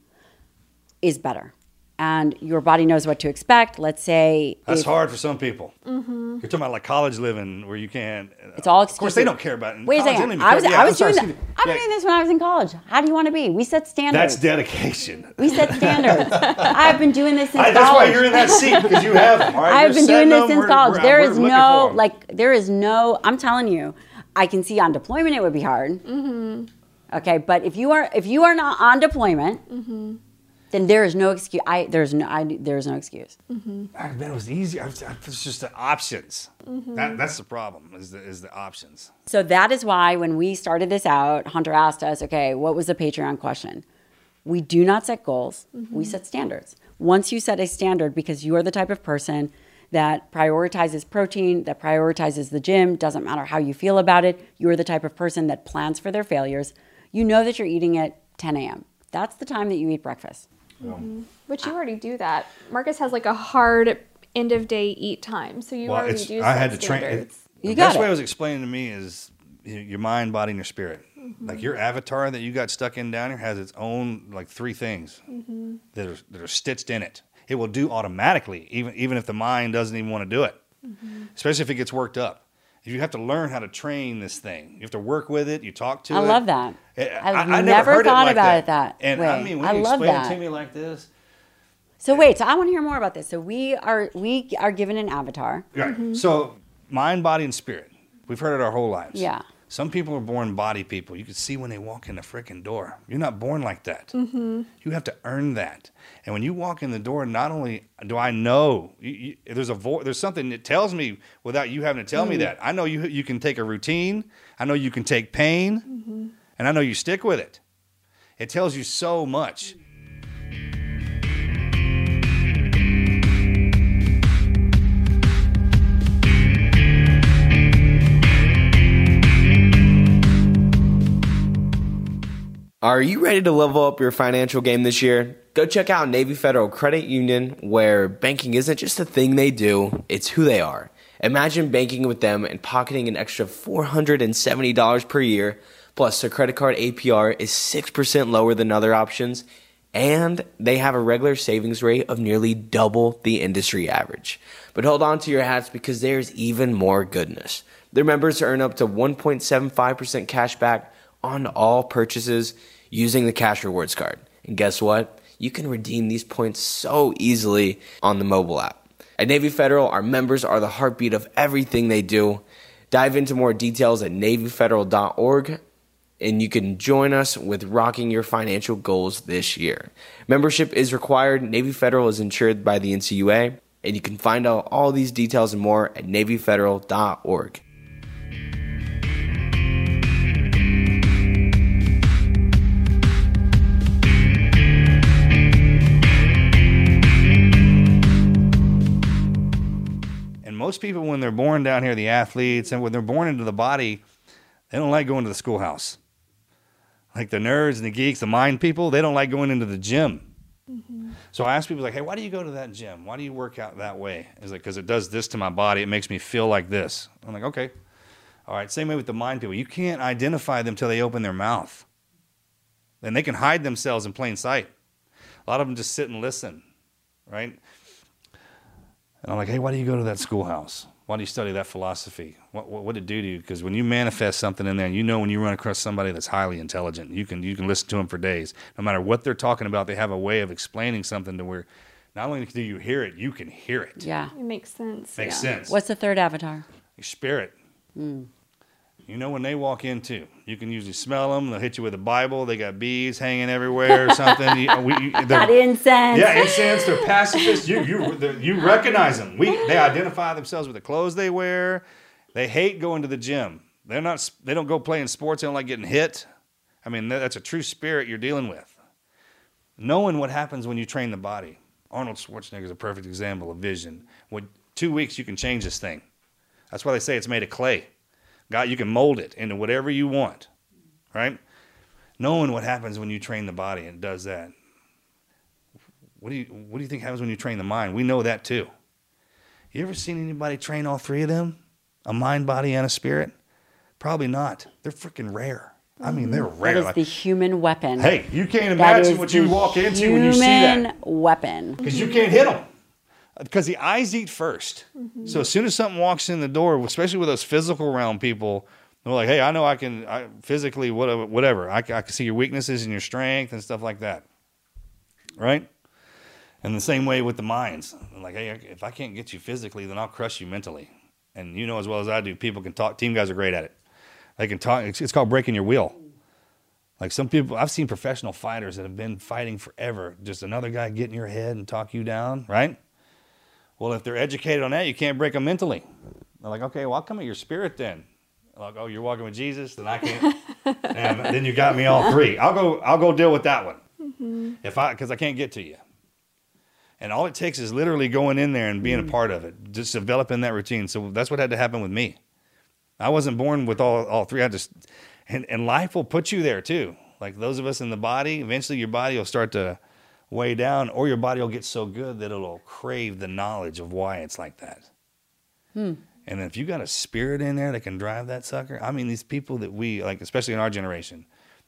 is better. And your body knows what to expect. Let's say that's if- hard for some people. Mm-hmm. You're talking about like college living where you can't. Uh, it's all Of course, they don't care about it. Wait a college, they second. I was, care. I was I'm sorry, doing that. excuse me. I was Yeah. doing this when I was in college. How do you want to be? We set standards. That's dedication. we set standards. I've been doing this since I, that's college. why you're in that seat because you have them. All right? I've You're been doing this them. since We're- college. we're- There we're is no like there is no I'm telling you, I can see on deployment it would be hard. Mm-hmm. Okay, but if you are if you are not on deployment, mm-hmm. Then there is no excuse. I there's no I, there's no excuse. Back then it was was, it's just the options. Mm-hmm. That, that's the problem. Is the is the options. So that is why when we started this out, Hunter asked us, okay, what was the Patreon question? We do not set goals, we set standards. Once you set a standard, because you are the type of person that prioritizes protein, that prioritizes the gym, doesn't matter how you feel about it, you are the type of person that plans for their failures. You know that you're eating at 10 a.m. That's the time that you eat breakfast. But you already do that. Marcus has like a hard end of day eat time, so you Well, already it's do. I had to train. It, standards. You the got best way it. it was explained to me is y- your mind, body, and your spirit. Mm-hmm. Like your avatar that you got stuck in down here has its own like three things Mm-hmm. that are that are stitched in it. It will do automatically, even even if the mind doesn't even want to do it. Mm-hmm. Especially if it gets worked up. You have to learn how to train this thing. You have to work with it. You talk to I it. I love that. Eh, I've I never heard thought like about it that And I mean, when I you love explain that. it to me like this, So wait, so I want to hear more about this. So we are we are given an avatar. Right. So, mind, body, and spirit. We've heard it our whole lives. Yeah. Some people are born body people. You can see when they walk in the freaking door. You're not born like that. Mm-hmm. You have to earn that. And when you walk in the door, not only do I know you, you, there's a vo- there's something that tells me without you having to tell me that. I know you you can take a routine. I know you can take pain, and I know you stick with it. It tells you so much. Are you ready to level up your financial game this year? Go check out Navy Federal Credit Union, where banking isn't just a thing they do, it's who they are. Imagine banking with them and pocketing an extra $470 per year, plus their credit card APR is 6% lower than other options, and they have a regular savings rate of nearly double the industry average. But hold on to your hats because there's even more goodness. Their members earn up to 1.75% cash back on all purchases using the Cash Rewards card. And guess what? You can redeem these points so easily on the mobile app. At Navy Federal, our members are the heartbeat of everything they do. Dive into more details at NavyFederal.org and you can join us with rocking your financial goals this year. Membership is required. Navy Federal is insured by the NCUA, and you can find out all these details and more at NavyFederal.org. most people, when they're born down here, the athletes, and when they're born into the body, they don't like going to the schoolhouse. Like the nerds and the geeks, the mind people, they don't like going into the gym. Mm-hmm. So I ask people like, "Hey, why do you go to that gym? Why do you work out that way?" It's like because it does this to my body. It makes me feel like this. I'm like, okay, all right. Same way with the mind people. You can't identify them till they open their mouth. Then they can hide themselves in plain sight. A lot of them just sit and listen, right? And I'm like, hey, why do you go to that schoolhouse? Why do you study that philosophy? What, what, what did it do to you? Because when you manifest something in there, and you know when you run across somebody that's highly intelligent, you can you can listen to them for days. No matter what they're talking about, they have a way of explaining something to where not only do you hear it, you can hear it. Yeah. It makes sense. Makes yeah. sense. What's the third avatar? Your spirit. Hmm. You know when they walk in too, you can usually smell them. They'll hit you with a Bible. They got bees hanging everywhere or something. you, we, you, they're- incense. Yeah, incense. They're pacifists. You you you recognize them. We they identify themselves with the clothes they wear. They hate going to the gym. They're not. They don't go playing sports. They don't like getting hit. I mean, that's a true spirit you're dealing with. Knowing what happens when you train the body. Arnold Schwarzenegger is a perfect example of vision. With two weeks, you can change this thing. That's why they say it's made of clay. God, you can mold it into whatever you want, right? Knowing what happens when you train the body and it does that. What do you what do you think happens when you train the mind? We know that too. You ever seen anybody train all three of them? A mind, body, and a spirit? Probably not. They're freaking rare. I mean, they're mm-hmm. rare. is Like, the human weapon. hey, you can't imagine what you walk into when you see that Human weapon. because you can't hit them because the eyes eat 1st So as soon as something walks in the door, especially with those physical realm people, they're like, "Hey, I know I can I, physically whatever, whatever. I, I can see your weaknesses and your strength and stuff like that." Right? And the same way with the minds. Like, hey, if I can't get you physically, then I'll crush you mentally. And you know as well as I do, people can talk. Team guys are great at it. They can talk. It's, it's called breaking your wheel. Like some people, I've seen professional fighters that have been fighting forever. Just another guy get in your head and talk you down, right? Well, if they're educated on that, you can't break them mentally. They're like, okay, well, I'll come at your spirit then. Like, oh, you're walking with Jesus, then I can't. and then you got me all three. I'll go. I'll go deal with that one. Mm-hmm. If I, because I can't get to you. And all it takes is literally going in there and being a mm. part of it, just developing that routine. So that's what had to happen with me. I wasn't born with all, all three. I just, and, and life will put you there too. Like those of us in the body, eventually your body will start to weigh down, or your body will get so good that it'll crave the knowledge of why it's like that. Hmm. And if you got a spirit in there that can drive that sucker, I mean, these people that we like, especially in our generation,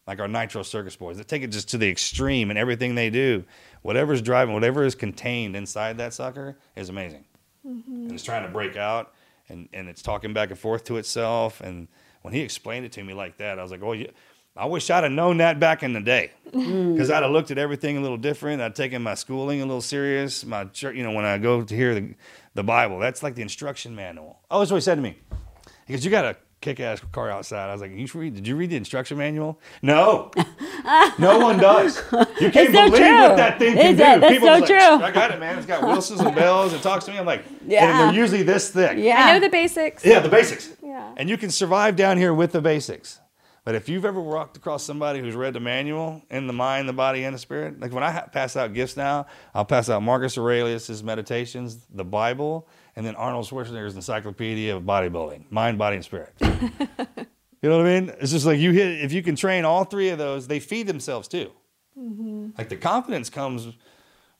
like our Nitro Circus boys, that take it just to the extreme and everything they do, whatever's driving, whatever is contained inside that sucker is amazing. Mm-hmm. And it's trying to break out and, and it's talking back and forth to itself. And when he explained it to me like that, I was like, oh, yeah. I wish I'd have known that back in the day because I'd have looked at everything a little different. I'd taken my schooling a little serious. My church, you know, when I go to hear the, the Bible, that's like the instruction manual. Oh, that's what he said to me. He goes, "You got a kick-ass car outside." I was like, "You should read? Did you read the instruction manual?" No, no one does. You can't so believe true. what that thing can It's- uh, do. that's People so are like, true. I got it, man. It's got whistles and bells. It talks to me. I'm like, Yeah. and they're usually this thick. Yeah. I know the basics. Yeah, the basics. Yeah. And you can survive down here with the basics. But if you've ever walked across somebody who's read the manual in the mind, the body, and the spirit, like when I ha- pass out gifts now, I'll pass out Marcus Aurelius' Meditations, the Bible, and then Arnold Schwarzenegger's Encyclopedia of Bodybuilding, mind, body, and spirit. you know what I mean? It's just like you hit, if you can train all three of those, they feed themselves too. Mm-hmm. Like the confidence comes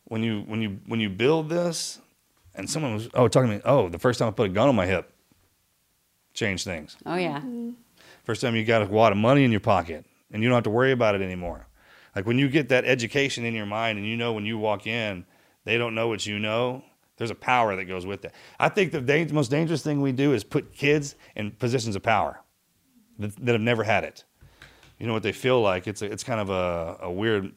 when you when you when you build this, and someone was oh talking to me oh the first time I put a gun on my hip, changed things. Oh yeah. Mm-hmm. First time you got a wad of money in your pocket and you don't have to worry about it anymore. Like when you get that education in your mind and you know when you walk in, they don't know what you know. There's a power that goes with it. I think the most dangerous thing we do is put kids in positions of power that, that have never had it. You know what they feel like? It's a, it's kind of a, a weird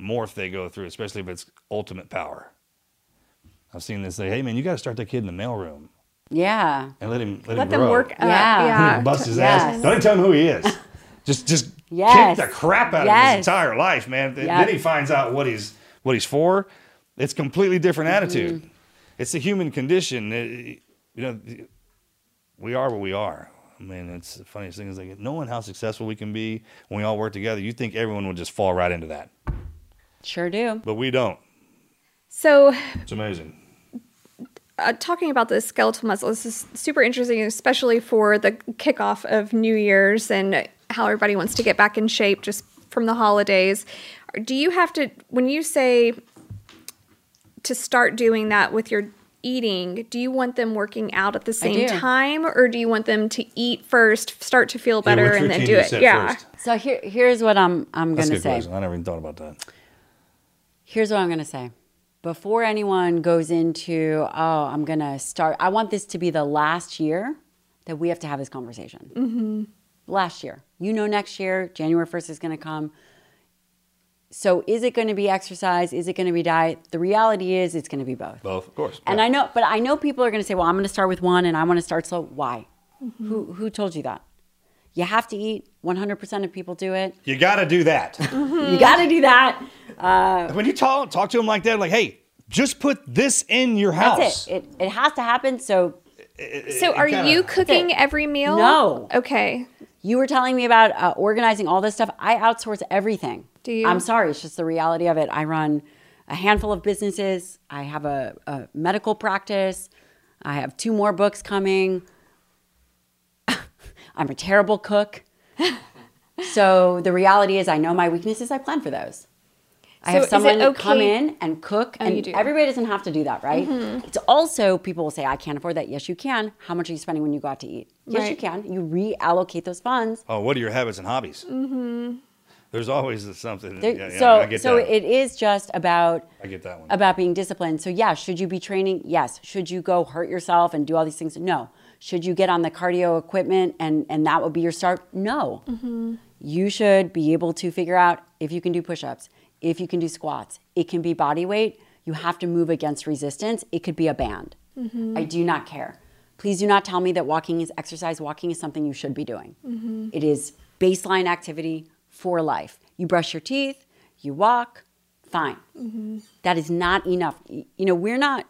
morph they go through, especially if it's ultimate power. I've seen this say, "Hey man, you got to start that kid in the mailroom Yeah. and let him let, Let him them grow. work up. Yeah. Yeah. bust his Yes. ass. Don't even tell him who he is. Just just Yes. kick the crap out of his entire life, man. Yep. Then he finds out what he's what he's for. It's completely different Mm-hmm. attitude. It's the human condition. It- you know, we are what we are. I mean, it's the funniest thing is like knowing how successful we can be when we all work together. You think everyone would just fall right into that, Sure do. but we don't. So, It's amazing. Uh, talking about the skeletal muscle, this is super interesting, especially for the kickoff of New Year's and how everybody wants to get back in shape just from the holidays. Do you have to, when you say to start doing that with your eating, do you want them working out at the same time or do you want them to eat first, start to feel better, which and then do it? Yeah. first? So here, here's what I'm I'm gonna say. question. I never even thought about that. Here's what I'm going to say. Before anyone goes into, oh, I'm going to start, I want this to be the last year that we have to have this conversation. Mm-hmm. Last year. You know, next year, January 1st is going to come. So is it going to be exercise? Is it going to be diet? The reality is it's going to be both. Both, of course. And Yeah. I know, but I know people are going to say, well, I'm going to start with one and I want to start slow. Why? Who, who told you that? You have to eat. 100% of people do it. you got to do that. You got to do that. when you talk talk to them like that, like, hey, just put this in your house. That's it. it. It has to happen. So So, are kinda- you cooking every meal? No. Okay. You were telling me about uh, organizing all this stuff. I outsource everything. Do you? I'm sorry. It's just the reality of it. I run a handful of businesses. I have a, a medical practice. I have two more books coming. I'm a terrible cook. so the reality is, I know my weaknesses. I plan for those. I So have someone okay- come in and cook, Oh, you and do. Mm-hmm. everybody doesn't have to do that, right? It's also people will say, "I can't afford that." Yes, you can. How much are you spending when you go out to eat? Yes, you can. You reallocate those funds. Oh, what are your habits and hobbies? Mm-hmm. There's always something. There- yeah, yeah, so, I get so that. it is just about I get that one. about being disciplined. So, yeah, should you be training? Yes. Should you go hurt yourself and do all these things? No. Should you get on the cardio equipment and and that would be your start? No. Mm-hmm. You should be able to figure out if you can do push-ups, if you can do squats. It can be body weight. You have to move against resistance. It could be a band. Mm-hmm. I do not care. Please do not tell me that walking is exercise. Walking is something you should be doing. Mm-hmm. It is baseline activity for life. You brush your teeth, you walk, fine. That is not enough. You know, we're not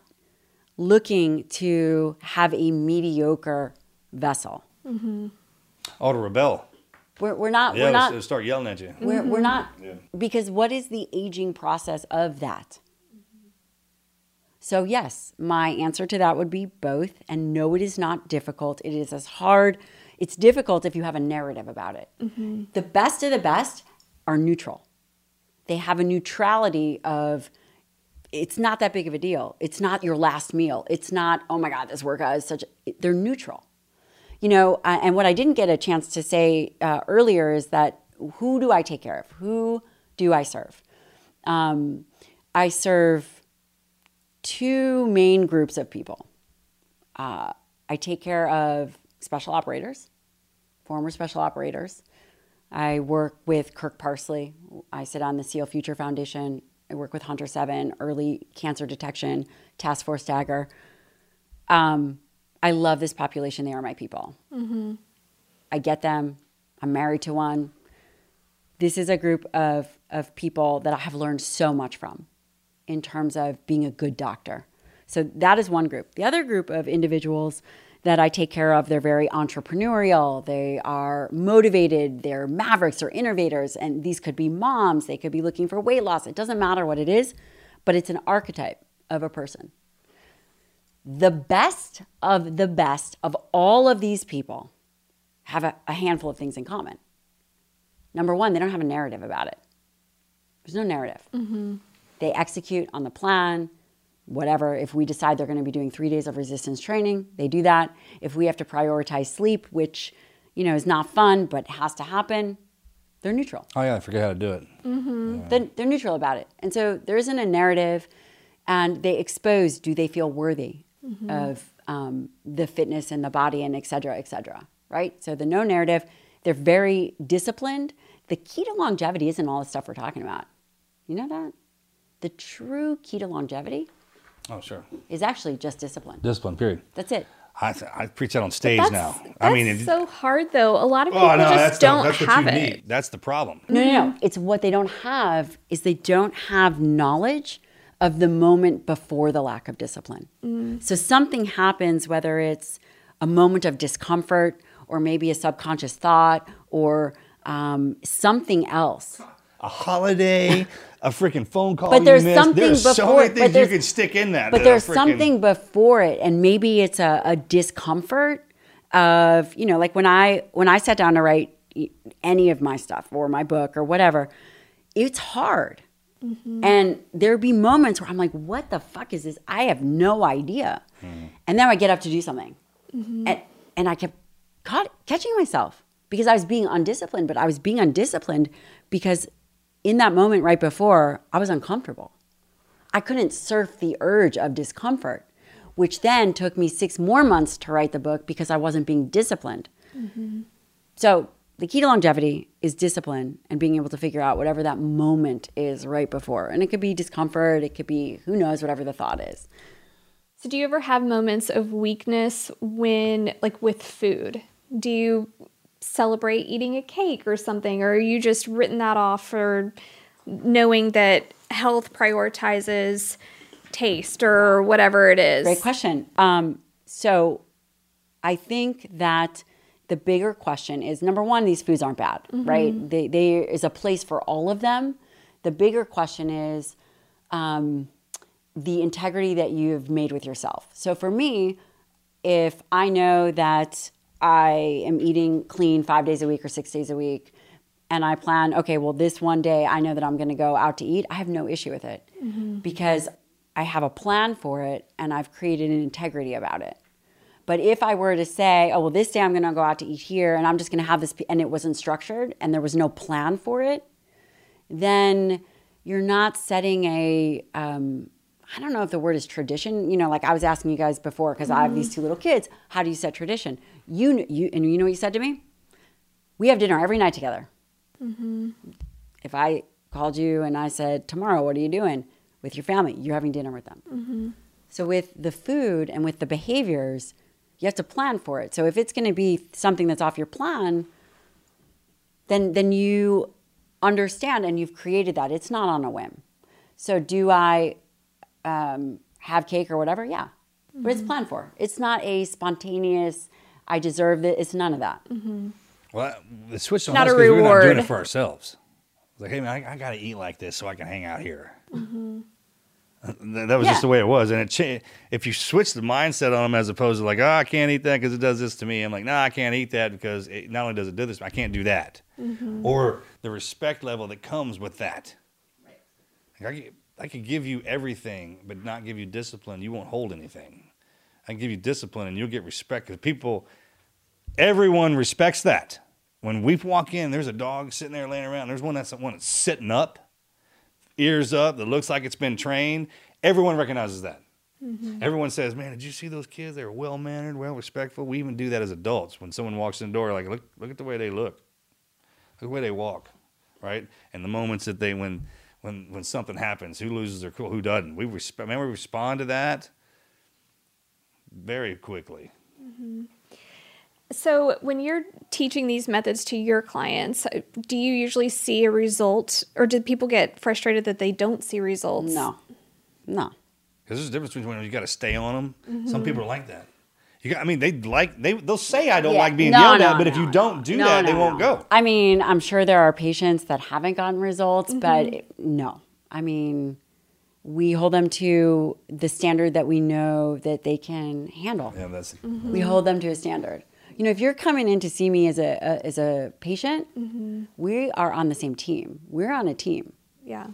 looking to have a mediocre vessel. Mm-hmm. Oh, to rebel. We're, we're not. Yeah, we're not. let's start yelling at you. We're, we're mm-hmm. not because what is the aging process of that? So yes, my answer to that would be both. And no, it is not difficult. It is as hard. It's difficult if you have a narrative about it. Mm-hmm. The best of the best are neutral. They have a neutrality of it's not that big of a deal. It's not your last meal. It's not oh my god, this workout is such. A, they're neutral you know uh, and what i didn't get a chance to say uh, earlier is that who do i take care of who do i serve um, i serve two main groups of people uh, i take care of special operators former special operators i work with kirk parsley i sit on the seal future foundation i work with hunter 7 early cancer detection task force dagger um, I love this population. They are my people. I get them. I'm married to one. This is a group of, of people that I have learned so much from in terms of being a good doctor. So that is one group. The other group of individuals that I take care of, they're very entrepreneurial. They are motivated. They're mavericks or innovators. And these could be moms. They could be looking for weight loss. It doesn't matter what it is, but it's an archetype of a person the best of the best of all of these people have a, a handful of things in common. Number one, they don't have a narrative about it. There's no narrative. Mm-hmm. They execute on the plan, whatever. If we decide they're going to be doing three days of resistance training, they do that. If we have to prioritize sleep, which you know is not fun but has to happen, they're neutral Oh yeah, I forget how to do it. then they're neutral about it. And so there isn't a narrative, and they expose do they feel worthy of um, the fitness and the body and et cetera, et cetera, right? So the no narrative, they're very disciplined. The key to longevity isn't all the stuff we're talking about. You know that? The true key to longevity Oh sure. is actually just discipline. Discipline. Period. That's it. I I preach that on stage That's, now. that's I mean, it, so hard though. A lot of people oh no, just that's don't that's what have you it. need. That's the problem. No, no, no. It's what they don't have is they don't have knowledge of the moment before the lack of discipline. So something happens, whether it's a moment of discomfort or maybe a subconscious thought or um, something else. A holiday, a freaking phone call. But there's missed. something There's so before many it, but things you there's- could stick in that. But there's are freaking- something before it, and maybe it's a, a discomfort of you know, like when I when I sat down to write any of my stuff or my book or whatever, it's hard. Mm-hmm. And there'd be moments where I'm like, what the fuck is this? I have no idea. And then I get up to do something. Mm-hmm. And, and I kept caught, catching myself because I was being undisciplined, but I was being undisciplined because in that moment right before, I was uncomfortable. I couldn't surf the urge of discomfort, which then took me six more months to write the book because I wasn't being disciplined. Mm-hmm. So, the key to longevity is discipline and being able to figure out whatever that moment is right before. And it could be discomfort, it could be who knows, whatever the thought is. So do you ever have moments of weakness when like with food? Do you celebrate eating a cake or something or are you just written that off for knowing that health prioritizes taste or whatever it is? Great question. Um, so I think that the bigger question is number one, these foods aren't bad, right? They, there is a place for all of them. The bigger question is um, the integrity that you've made with yourself. So for me, if I know that I am eating clean five days a week or six days a week, and I plan, okay, well, this one day I know that I'm going to go out to eat, I have no issue with it because I have a plan for it and I've created an integrity about it. But if I were to say, oh, well, this day I'm going to go out to eat here and I'm just going to have this, and it wasn't structured and there was no plan for it, then you're not setting a, um, I don't know if the word is tradition. You know, like I was asking you guys before because I have these mm-hmm. two little kids. How do you set tradition? You, you, and you know what you said to me? We have dinner every night together. Mm-hmm. If I called you and I said, tomorrow, what are you doing with your family? You're having dinner with them. Mm-hmm. So with the food and with the behaviors, you have to plan for it. So if it's going to be something that's off your plan, then then you understand and you've created that. It's not on a whim. So do I um, have cake or whatever? Yeah. But it's mm-hmm. planned for. It's not a spontaneous, I deserve it. It's none of that. Mm-hmm. Well, the switch on Not us a 'cause we're not doing it for ourselves. It's like, hey man, I, I got to eat like this so I can hang out here. Mm-hmm. Th- That was Yeah. just the way it was, and it cha- if you switch the mindset on them as opposed to like, oh, I can't eat that because it does this to me. I'm like, nah, I can't eat that because it not only does it do this, I can't do that, or the respect level that comes with that. Like, I, could- I could give you everything, but not give you discipline. You won't hold anything. I can give you discipline, and you'll get respect because people everyone respects that. When we walk in, there's a dog sitting there laying around. There's one that's one that's sitting up, ears up, that looks like it's been trained. Everyone recognizes that. Mm-hmm. Everyone says, "Man, did you see those kids? They're well mannered, well respectful." We even do that as adults. When someone walks in the door, like, look, look at the way they look, look at the way they walk, right? And the moments that they when when when something happens, who loses their cool, who doesn't. We respect. Man, we respond to that very quickly. So, when you're teaching these methods to your clients, uh, do you usually see a result, or do people get frustrated that they don't see results? No. No. Because there's a difference between when you got to stay on them. Mm-hmm. Some people are like that. You got, I mean, they like they they'll say I don't Yeah. like being No, yelled no, at, but if you no. don't do No, that, they no, won't go. I mean, I'm sure there are patients that haven't gotten results, Mm-hmm. but it- no. I mean, we hold them to the standard that we know that they can handle. Yeah, that's Mm-hmm. We hold them to a standard. You know, if you're coming in to see me as a, a as a patient, Mm-hmm. we are on the same team. We're on a team. Yeah.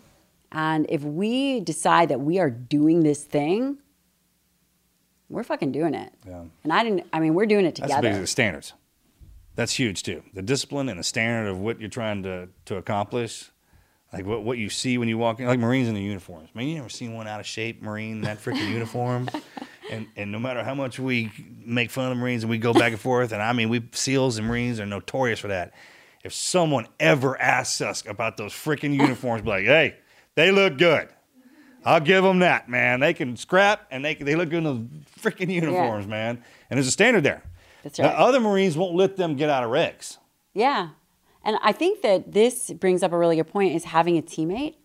And if we decide that we are doing this thing, we're fucking doing it. Yeah. And I didn't I mean, we're doing it together. that's the standards. That's huge too. The discipline and the standard of what you're trying to to accomplish. Like what, what you see when you walk in, like Marines in the uniforms. Man, you never seen one out of shape Marine in that freaking uniform. And and no matter how much we make fun of the Marines and we go back and forth, and I mean, we SEALs and Marines are notorious for that. If someone ever asks us about those freaking uniforms, be like, hey, they look good. I'll give them that, man. They can scrap and they can, they look good in those freaking uniforms, man. And there's a standard there. That's Now, other Marines won't let them get out of regs. Yeah. And I think that this brings up a really good point is having a teammate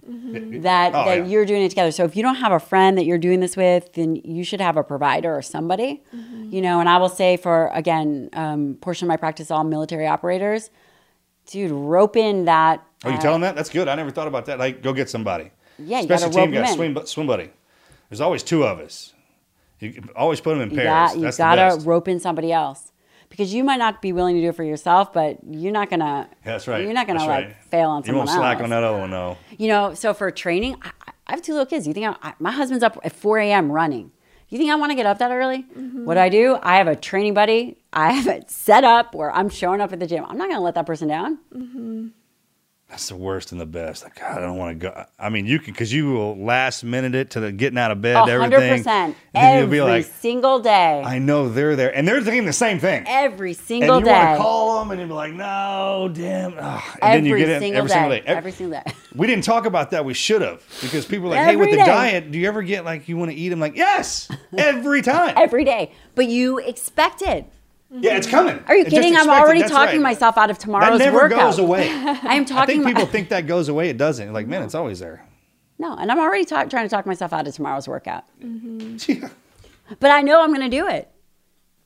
that, Oh, that yeah. you're doing it together. So if you don't have a friend that you're doing this with, then you should have a provider or somebody, you know, and I will say for, again, um, portion of my practice, all military operators, dude, rope in that. Oh, you uh, tell them that? That's good. I never thought about that. Like, go get somebody. Yeah, you Special gotta team them guy, swim, swim buddy. There's always two of us. You always put them in pairs. got, you gotta rope in somebody else because you might not be willing to do it for yourself, but you're not gonna. Yeah, That's right. You're not gonna That's like right. fail on someone else. You won't slack else. on that other one, though. You know, so for training, I, I have two little kids. You think I, I, my husband's up at 4 a.m. running? You think I want to get up that early? Mm-hmm. What do I do? I have a training buddy. I have it set up where I'm showing up at the gym. I'm not going to let that person down. Mm-hmm. That's the worst and the best. Like, God, I don't want to go. I mean, you can, because you will last minute it to the getting out of bed, everything. hundred percent. And then Every you'll be like, single day. I know they're there. And they're thinking the same thing. every and single you day. want to call them and you'll be like, no, damn. Ugh. And then you every get it every day. single day. Ev- Every single day. We didn't talk about that. We should have because people are like, hey, with Every the day. diet, do you ever get like you want to eat them? Like, yes, every time. every day. But you expect it. Mm-hmm. yeah, it's coming. Are you Just kidding? I'm already That's talking right. myself out of tomorrow's workout. That tomorrow's never workout. goes away. I am talking. I think people think that goes away. It doesn't. Like, man, it's always there. no, and I'm already talk, trying to talk myself out of tomorrow's workout. Mm-hmm. But I know I'm going to do it.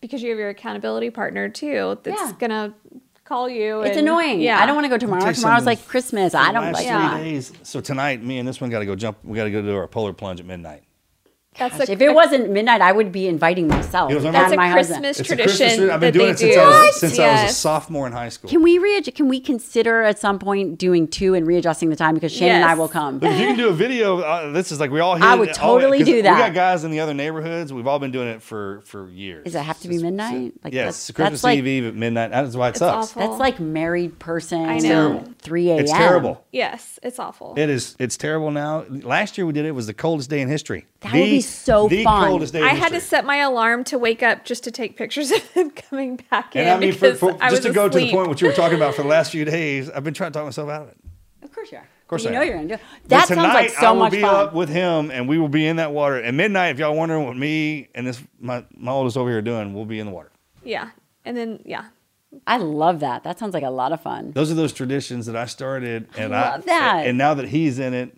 Because you have your accountability partner too that's Yeah. gonna call you. It's and- annoying. Yeah. I don't want to go I'll tomorrow. you Tomorrow's like Christmas. I don't Last like three that. days. So tonight, me and this one got to go jump. We got to go do our polar plunge at midnight. That's Gosh, a, if it wasn't midnight, I would be inviting myself You know and that's a my Christmas husband. It's a tradition. Christmas tradition. I've been doing it since, do. I was, What? since I was a sophomore in high school. Can we readjust? Can we consider at some point doing two and readjusting the time because Shane and I will come. Look, if you can do a video, uh, this is like we all. Hit I would it- all- do that. We got guys in the other neighborhoods. We've all been doing it for for years. Does it have to be midnight? Like, yes, that's- Christmas that's like- Eve Eve at midnight. That's why it It's sucks. awful. That's like married person. I know. Three a.m. It's terrible. Yes, it's awful. It is. It's terrible now. Last year we did it. it was the coldest day in history. That the, would be so the fun. coldest day. I had to set my alarm to wake up just to take pictures of them coming back in. And I mean, for, because for, I just was to go to the point what you were talking about for the last few days, I've been trying to talk myself out of it. Of course you are. Of course you I know am. you're gonna do. it. But That tonight, sounds like I will much be fun. up with him, and we will be in that water at midnight. If y'all wondering what me and this my my oldest over here are doing, we'll be in the water. Yeah, and then yeah, I love that. That sounds like a lot of fun. Those are those traditions that I started, and I, love that. And now that he's in it, I,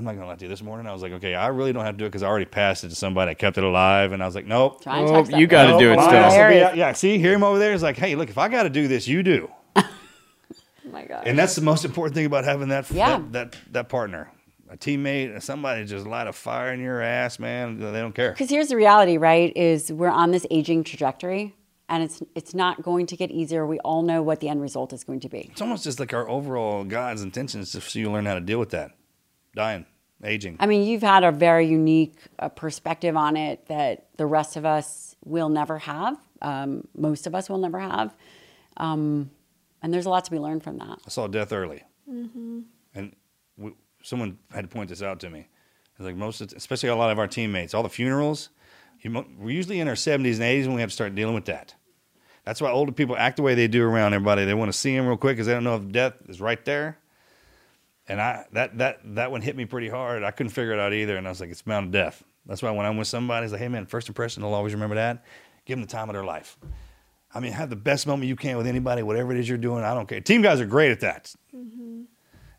I'm not gonna lie to you. This morning, I was like, okay, I really don't have to do it because I already passed it to somebody. I kept it alive, and I was like, nope. Try and Oh, that you gotta do it Nope, still. mine be out- yeah, see, hear him over there. He's like, hey, look, if I got to do this, you do. Oh my god. And that's the most important thing about having that Yeah. that, that that partner, a teammate, somebody just light a fire in your ass, man. They don't care. Because here's the reality, right? Is we're on this aging trajectory, and it's it's not going to get easier. We all know what the end result is going to be. It's almost just like our overall God's intentions to see you learn how to deal with that, dying, aging. I mean, you've had a very unique uh, perspective on it that the rest of us will never have. Um, most of us will never have. Um, and there's a lot to be learned from that. I saw death early, and we, someone had to point this out to me. It's like most, of, especially a lot of our teammates, all the funerals. You, mo- we're usually in our seventies and eighties when we have to start dealing with that. That's why older people act the way they do around everybody. They want to see them real quick because they don't know if death is right there. And I that that that one hit me pretty hard. I couldn't figure it out either, and I was like, it's bound to death. That's why when I'm with somebody, it's like, hey man, first impression, they'll always remember that. Give them the time of their life. I mean, have the best moment you can with anybody, whatever it is you're doing. I don't care. Team guys are great at that. Mm-hmm.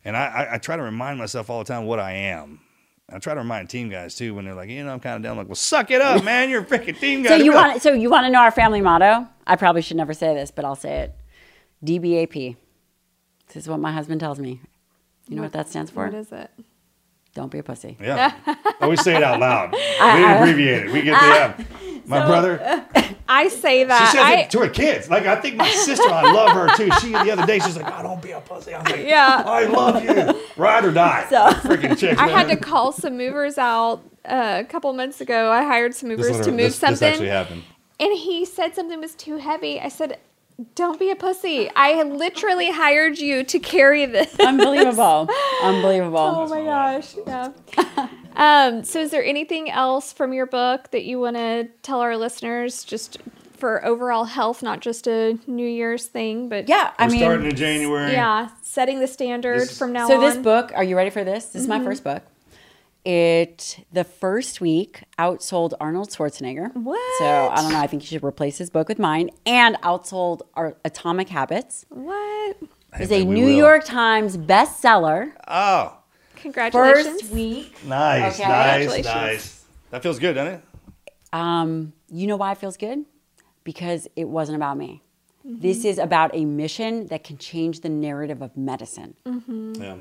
And I, I, I try to remind myself all the time what I am. I try to remind team guys too when they're like, you know, I'm kind of down. I'm like, well, suck it up, man. You're a freaking team guy. So you want so you want to know our family motto? I probably should never say this, but I'll say it. DBAP. This is what my husband tells me. You know what, that stands for? What is it? Don't be a pussy. Yeah. Oh, Always say it out loud. we didn't abbreviate it. We get the M. My brother, I say that. she that. says I, it to her kids. Like, I think my sister, I love her too. She, the other day, she's like, oh, don't be a pussy. I was like, Yeah. I love you. Ride or die. freaking chick. I had to call some movers out uh, a couple months ago. I hired some This movers to move this, this something. actually happened. and he said something was too heavy. I said, "Don't be a pussy. I literally hired you to carry this." Unbelievable. Unbelievable. oh my gosh! Yeah. um, so, is there anything else from your book that you want to tell our listeners, just for overall health, not just a New Year's thing, but Yeah, I We're mean starting in January. yeah, setting the standard This is- from now So on. So, this book, are you ready for this? This is my first book. It the first week outsold Arnold Schwarzenegger. What? So I don't know. I think you should replace his book with mine. And outsold our Atomic Habits. What? It's Hey, a New will. York Times bestseller. Oh, Congratulations. First week. nice, Okay. nice, Congratulations. nice. That feels good, doesn't it? Um, you know why it feels good? Because it wasn't about me. Mm-hmm. This is about a mission that can change the narrative of medicine. Mm-hmm. Yeah,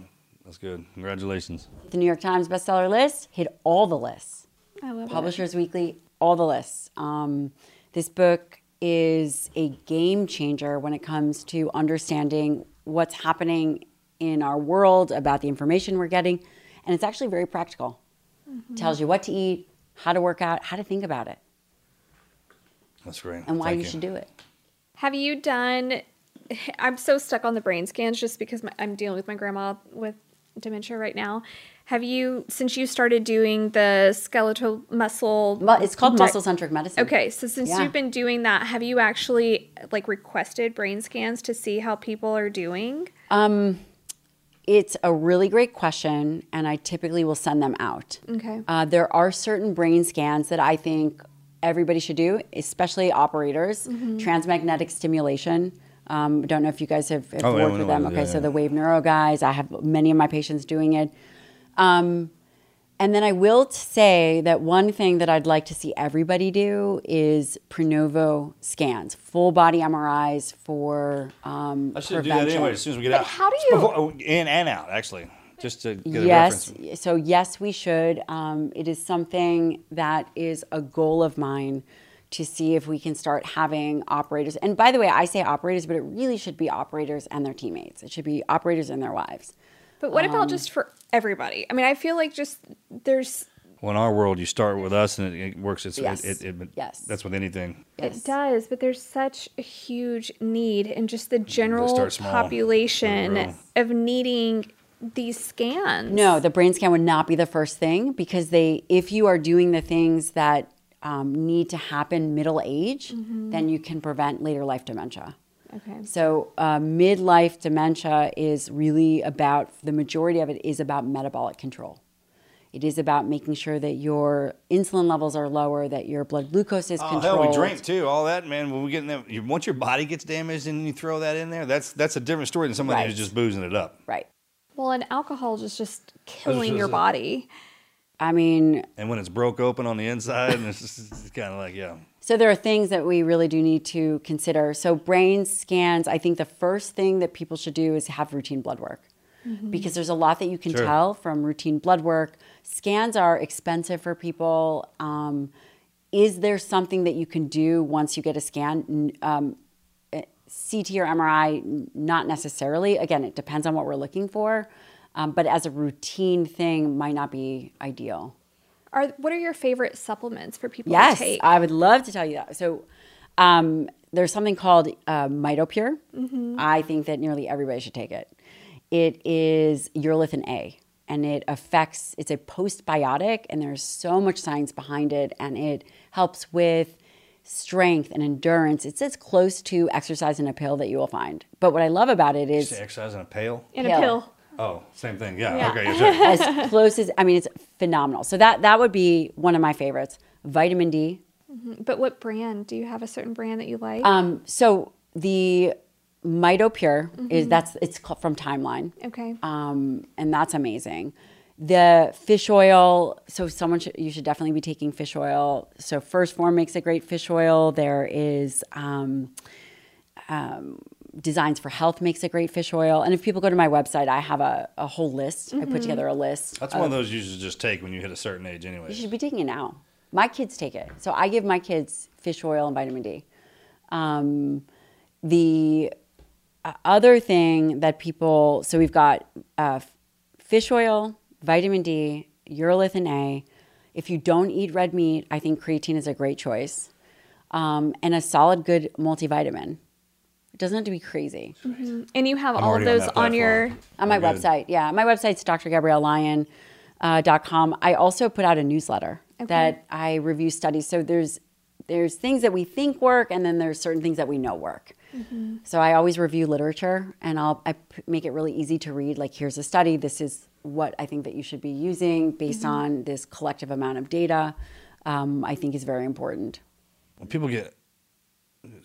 that's good. Congratulations. The New York Times bestseller list hit all the lists. I love it. Publishers Weekly, all the lists. Um, this book is a game changer when it comes to understanding what's happening in our world about the information we're getting. And it's actually very practical. Tells you what to eat, how to work out, how to think about it, That's great. and why Thank you should do it. Have you done? I'm so stuck on the brain scans just because my, I'm dealing with my grandma with dementia right now. Have you, since you started doing the skeletal muscle? Mu- It's called muscle centric medicine. Okay, so since Yeah. you've been doing that, have you actually like requested brain scans to see how people are doing? It's a really great question, and I typically will send them out. Okay. Uh, there are certain brain scans that I think everybody should do, especially operators. Mm-hmm. Transmagnetic stimulation. Um, don't know if you guys have, have Oh, worked we with them. Okay, is, yeah, so yeah. the Wave Neuro guys, I have many of my patients doing it. Um, and then I will say that one thing that I'd like to see everybody do is Prenuvo scans, full body MRIs for um, I should do that anyway as soon as we get But out. how do you- Before- oh, in and out, actually, just to get a yes reference. so yes we should um, it is something that is a goal of mine to see if we can start having operators and by the way i say operators but it really should be operators and their teammates it should be operators and their wives But what Um, about just for everybody? I mean, I feel like just there's Well, in our world, you start with us, and it, it works. It's, Yes. it, it, it, Yes. That's with anything. yes. It does, but there's such a huge need in just the general start small, they population of needing these scans. no the brain scan would not be the first thing because they if you are doing the things that um, need to happen middle age then you can prevent later life dementia Okay. So, uh, midlife dementia is really about the majority of it is about metabolic control. It is about making sure that your insulin levels are lower, that your blood glucose is Oh controlled. hell, we drink too. All that, man. When we get in there, you- once your body gets damaged and you throw that in there, that's that's a different story than somebody who's just boozing it up. Right. Well, and alcohol is just killing just your say. body. I mean, And when it's broke open on the inside, and it's, it's kind of like, yeah, So there are things that we really do need to consider. So brain scans, I think the first thing that people should do is have routine blood work. Because there's a lot that you can Sure. tell from routine blood work. Scans are expensive for people. Um, is there something that you can do once you get a scan? Um, eh, CT or MRI, not necessarily. Again, it depends on what we're looking for. Um, but as a routine thing, might not be ideal. Are what are your favorite supplements for people Yes, to take? I would love to tell you that. So, um, there's something called uh, Mitopure. I think that nearly everybody should take it. It is urolithin A, and it affects. It's a postbiotic, and there's so much science behind it, and it helps with strength and endurance. It's as close to exercise in a pill that you will find. But what I love about it is exercise in a pail. in pill. a pill. Oh, same thing. Yeah. Yeah. Okay. Yes, sir. as close as I mean, it's phenomenal. So that that would be one of my favorites. Vitamin D. But what brand? Do you have a certain brand that you like? Um, so the Mitopure is that's it's called from Timeline, okay. um, and that's amazing. The fish oil. So someone should you should definitely be taking fish oil. So First Form makes a great fish oil. There is. Um, um, Designs for Health makes a great fish oil. And if people go to my website, I have a, a whole list. I put together a list. That's one of those you should just take when you hit a certain age, anyway. You should be taking it now. My kids take it. So I give my kids fish oil and vitamin D. Um, the uh, other thing that people, so we've got uh, fish oil, vitamin D, urolithin A. If you don't eat red meat, I think creatine is a great choice. Um, and a solid, good multivitamin. It doesn't have to be crazy. And you have I'm all of already on those on, your. On my good. website, yeah. My website's drgabriellelyon.com. Uh, dot com. I also put out a newsletter that I review studies. So there's there's things that we think work, and then there's certain things that we know work. So I always review literature, and I'll I p- make it really easy to read. Like here's a study. This is what I think that you should be using based on this collective amount of data. Um, I think is very important. When people get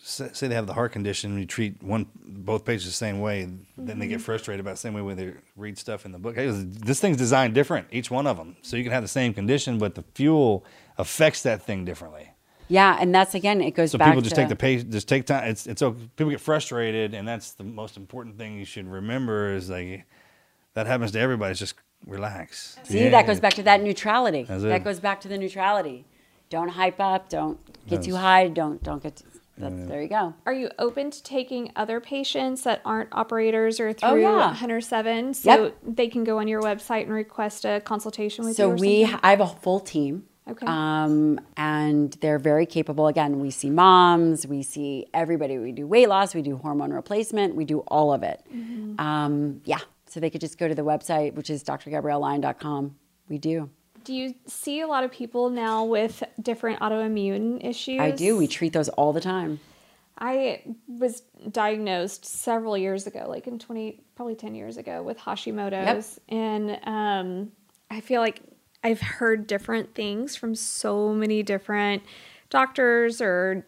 say say they have the heart condition, and you treat one both patients the same way, then they get mm-hmm. frustrated about the same way when they read stuff in the book. Hey, this thing's designed different, each one of them, so you can have the same condition, but the fuel affects that thing differently. Yeah, and that's again, it goes So people just to take the pace, just take time. It's it's okay. People get frustrated, and that's the most important thing you should remember is like that happens to everybody. It's just relax. See, Yeah. that goes back to that neutrality. That goes back to the neutrality. Don't hype up. Don't get too high. Don't don't get. That's, There you go. Are you open to taking other patients that aren't operators or through Oh, yeah. Hunter Seven, so Yep. they can go on your website and request a consultation with you? So we, something? I have a full team. Okay. Um, and they're very capable. Again, we see moms, we see everybody. We do weight loss, we do hormone replacement, we do all of it. Mm-hmm. Um, yeah. So they could just go to the website, which is drgabriellelyon.com. We do. Do you see a lot of people now with different autoimmune issues? I do. We treat those all the time. I was diagnosed several years ago, like in 20, probably 10 years ago, with Hashimoto's. And um, I feel like I've heard different things from so many different doctors or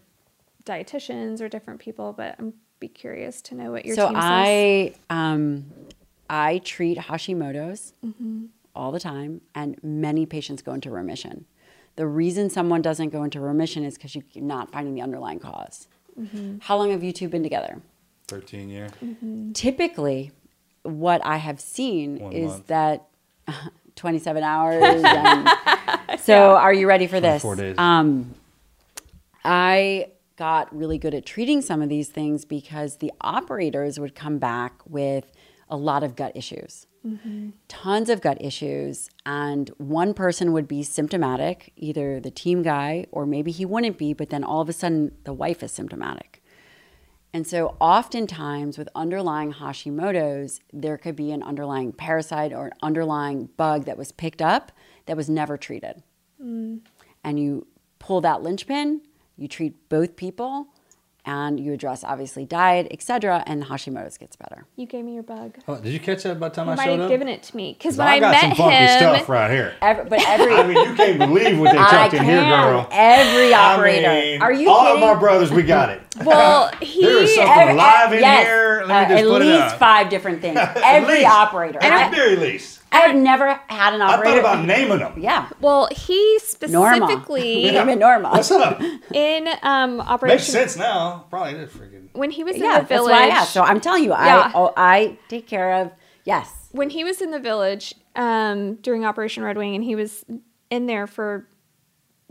dietitians or different people, but I'm be curious to know what your so team says. I um, I treat Hashimoto's Mm-hmm. All the time, and many patients go into remission. The reason someone doesn't go into remission is because you're not finding the underlying because Mm-hmm. How long have you two been together? Thirteen year. Typically, what I have seen One is month. that 27 hours. And so, are you ready for this? 24 days. Um, I got really good at treating some of these things because the operators would come back with a lot of gut issues, mm-hmm. tons of gut issues. And one person would be symptomatic, either the team guy or maybe he wouldn't be, but then all of a sudden the wife is symptomatic. And so, oftentimes with underlying Hashimoto's, there could be an underlying parasite or an underlying bug that was picked up that was never treated. Mm. And you pull that linchpin, you treat both people, and you address obviously diet, etc., and Hashimoto's gets better. You gave me your bug. Oh, did you catch that by the time You I might showed have up? given it to me because 'Cause when I I, got met some funky him, stuff right here. Every, but every I mean, you can't believe what they I tucked in here, girl. Every operator. I mean, Are you all kidding? of our brothers? We got it. well, he There is something Every- alive in yes, here. Let me uh, just at put least up. five different things. Every least. operator. At the very least. I have never had an operation. I thought about naming them. yeah. well he Norma. specifically Name it Norma. What's up? in um Makes sense now. Probably did freaking. when he was in Yeah, the that's village. why I asked. So I'm telling you, Yeah. I oh, I take care of. Yes. when he was in the village um, during Operation Red Wing and he was in there for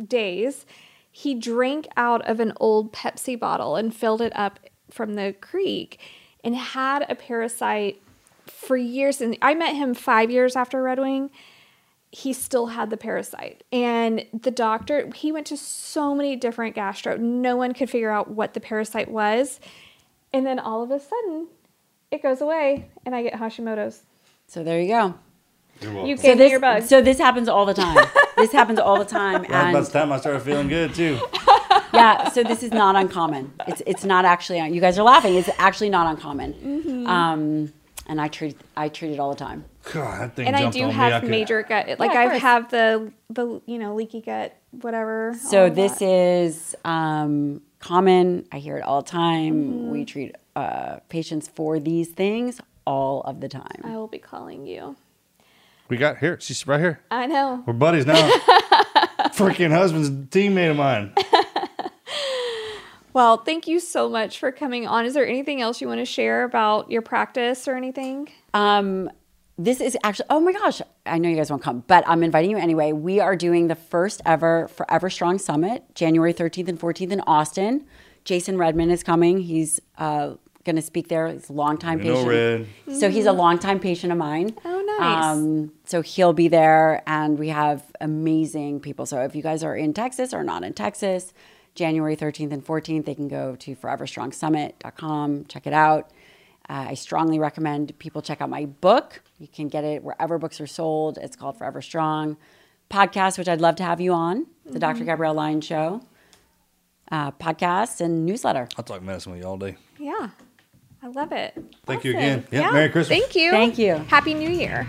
days, he drank out of an old Pepsi bottle and filled it up from the creek and had a parasite for years. And I met him five years after Red Wing. He still had the parasite. And the doctor, he went to so many different gastro. No one could figure out what the parasite was. And then all of a sudden, it goes away and I get Hashimoto's. So there you go. You're welcome. So this, your bug. so this happens all the time. this happens all the time, Right about and the time I started feeling good too. yeah. So this is not uncommon. It's it's not actually. You guys are laughing. It's actually not uncommon. Mm-hmm. Um, and I treat I treat it all the time. God, that thing and I do on me. have could- major gut. Like Yeah, I course. have the the you know leaky gut, whatever. So this that. is um, common. I hear it all the time. Mm-hmm. We treat uh, patients for these things all of the time. I will be calling you. We got here. She's right here. I know. We're buddies now. Freaking husband's teammate of mine. Well, thank you so much for coming on. Is there anything else you want to share about your practice or anything? Um, this is actually, oh my gosh, I know you guys won't come, but I'm inviting you anyway. We are doing the first ever Forever Strong Summit, January 13th and 14th in Austin. Jason Redman is coming. He's uh, going to speak there. He's a longtime We know patient. Red. So he's a longtime patient of mine. Oh, nice. Um, so he'll be there, and we have amazing people. So if you guys are in Texas or not in Texas, January 13th and 14th, they can go to foreverstrongsummit.com, check it out. Uh, I strongly recommend people check out my book. You can get it wherever books are sold. It's called Forever Strong. Podcast, which I'd love to have you on, the Dr. Gabrielle Lyon Show. Uh, podcast and newsletter. I'll talk medicine with you all day. Yeah, I love it. Thank you Awesome. again. Yeah, Merry Christmas. Thank you. Thank you. Happy New Year.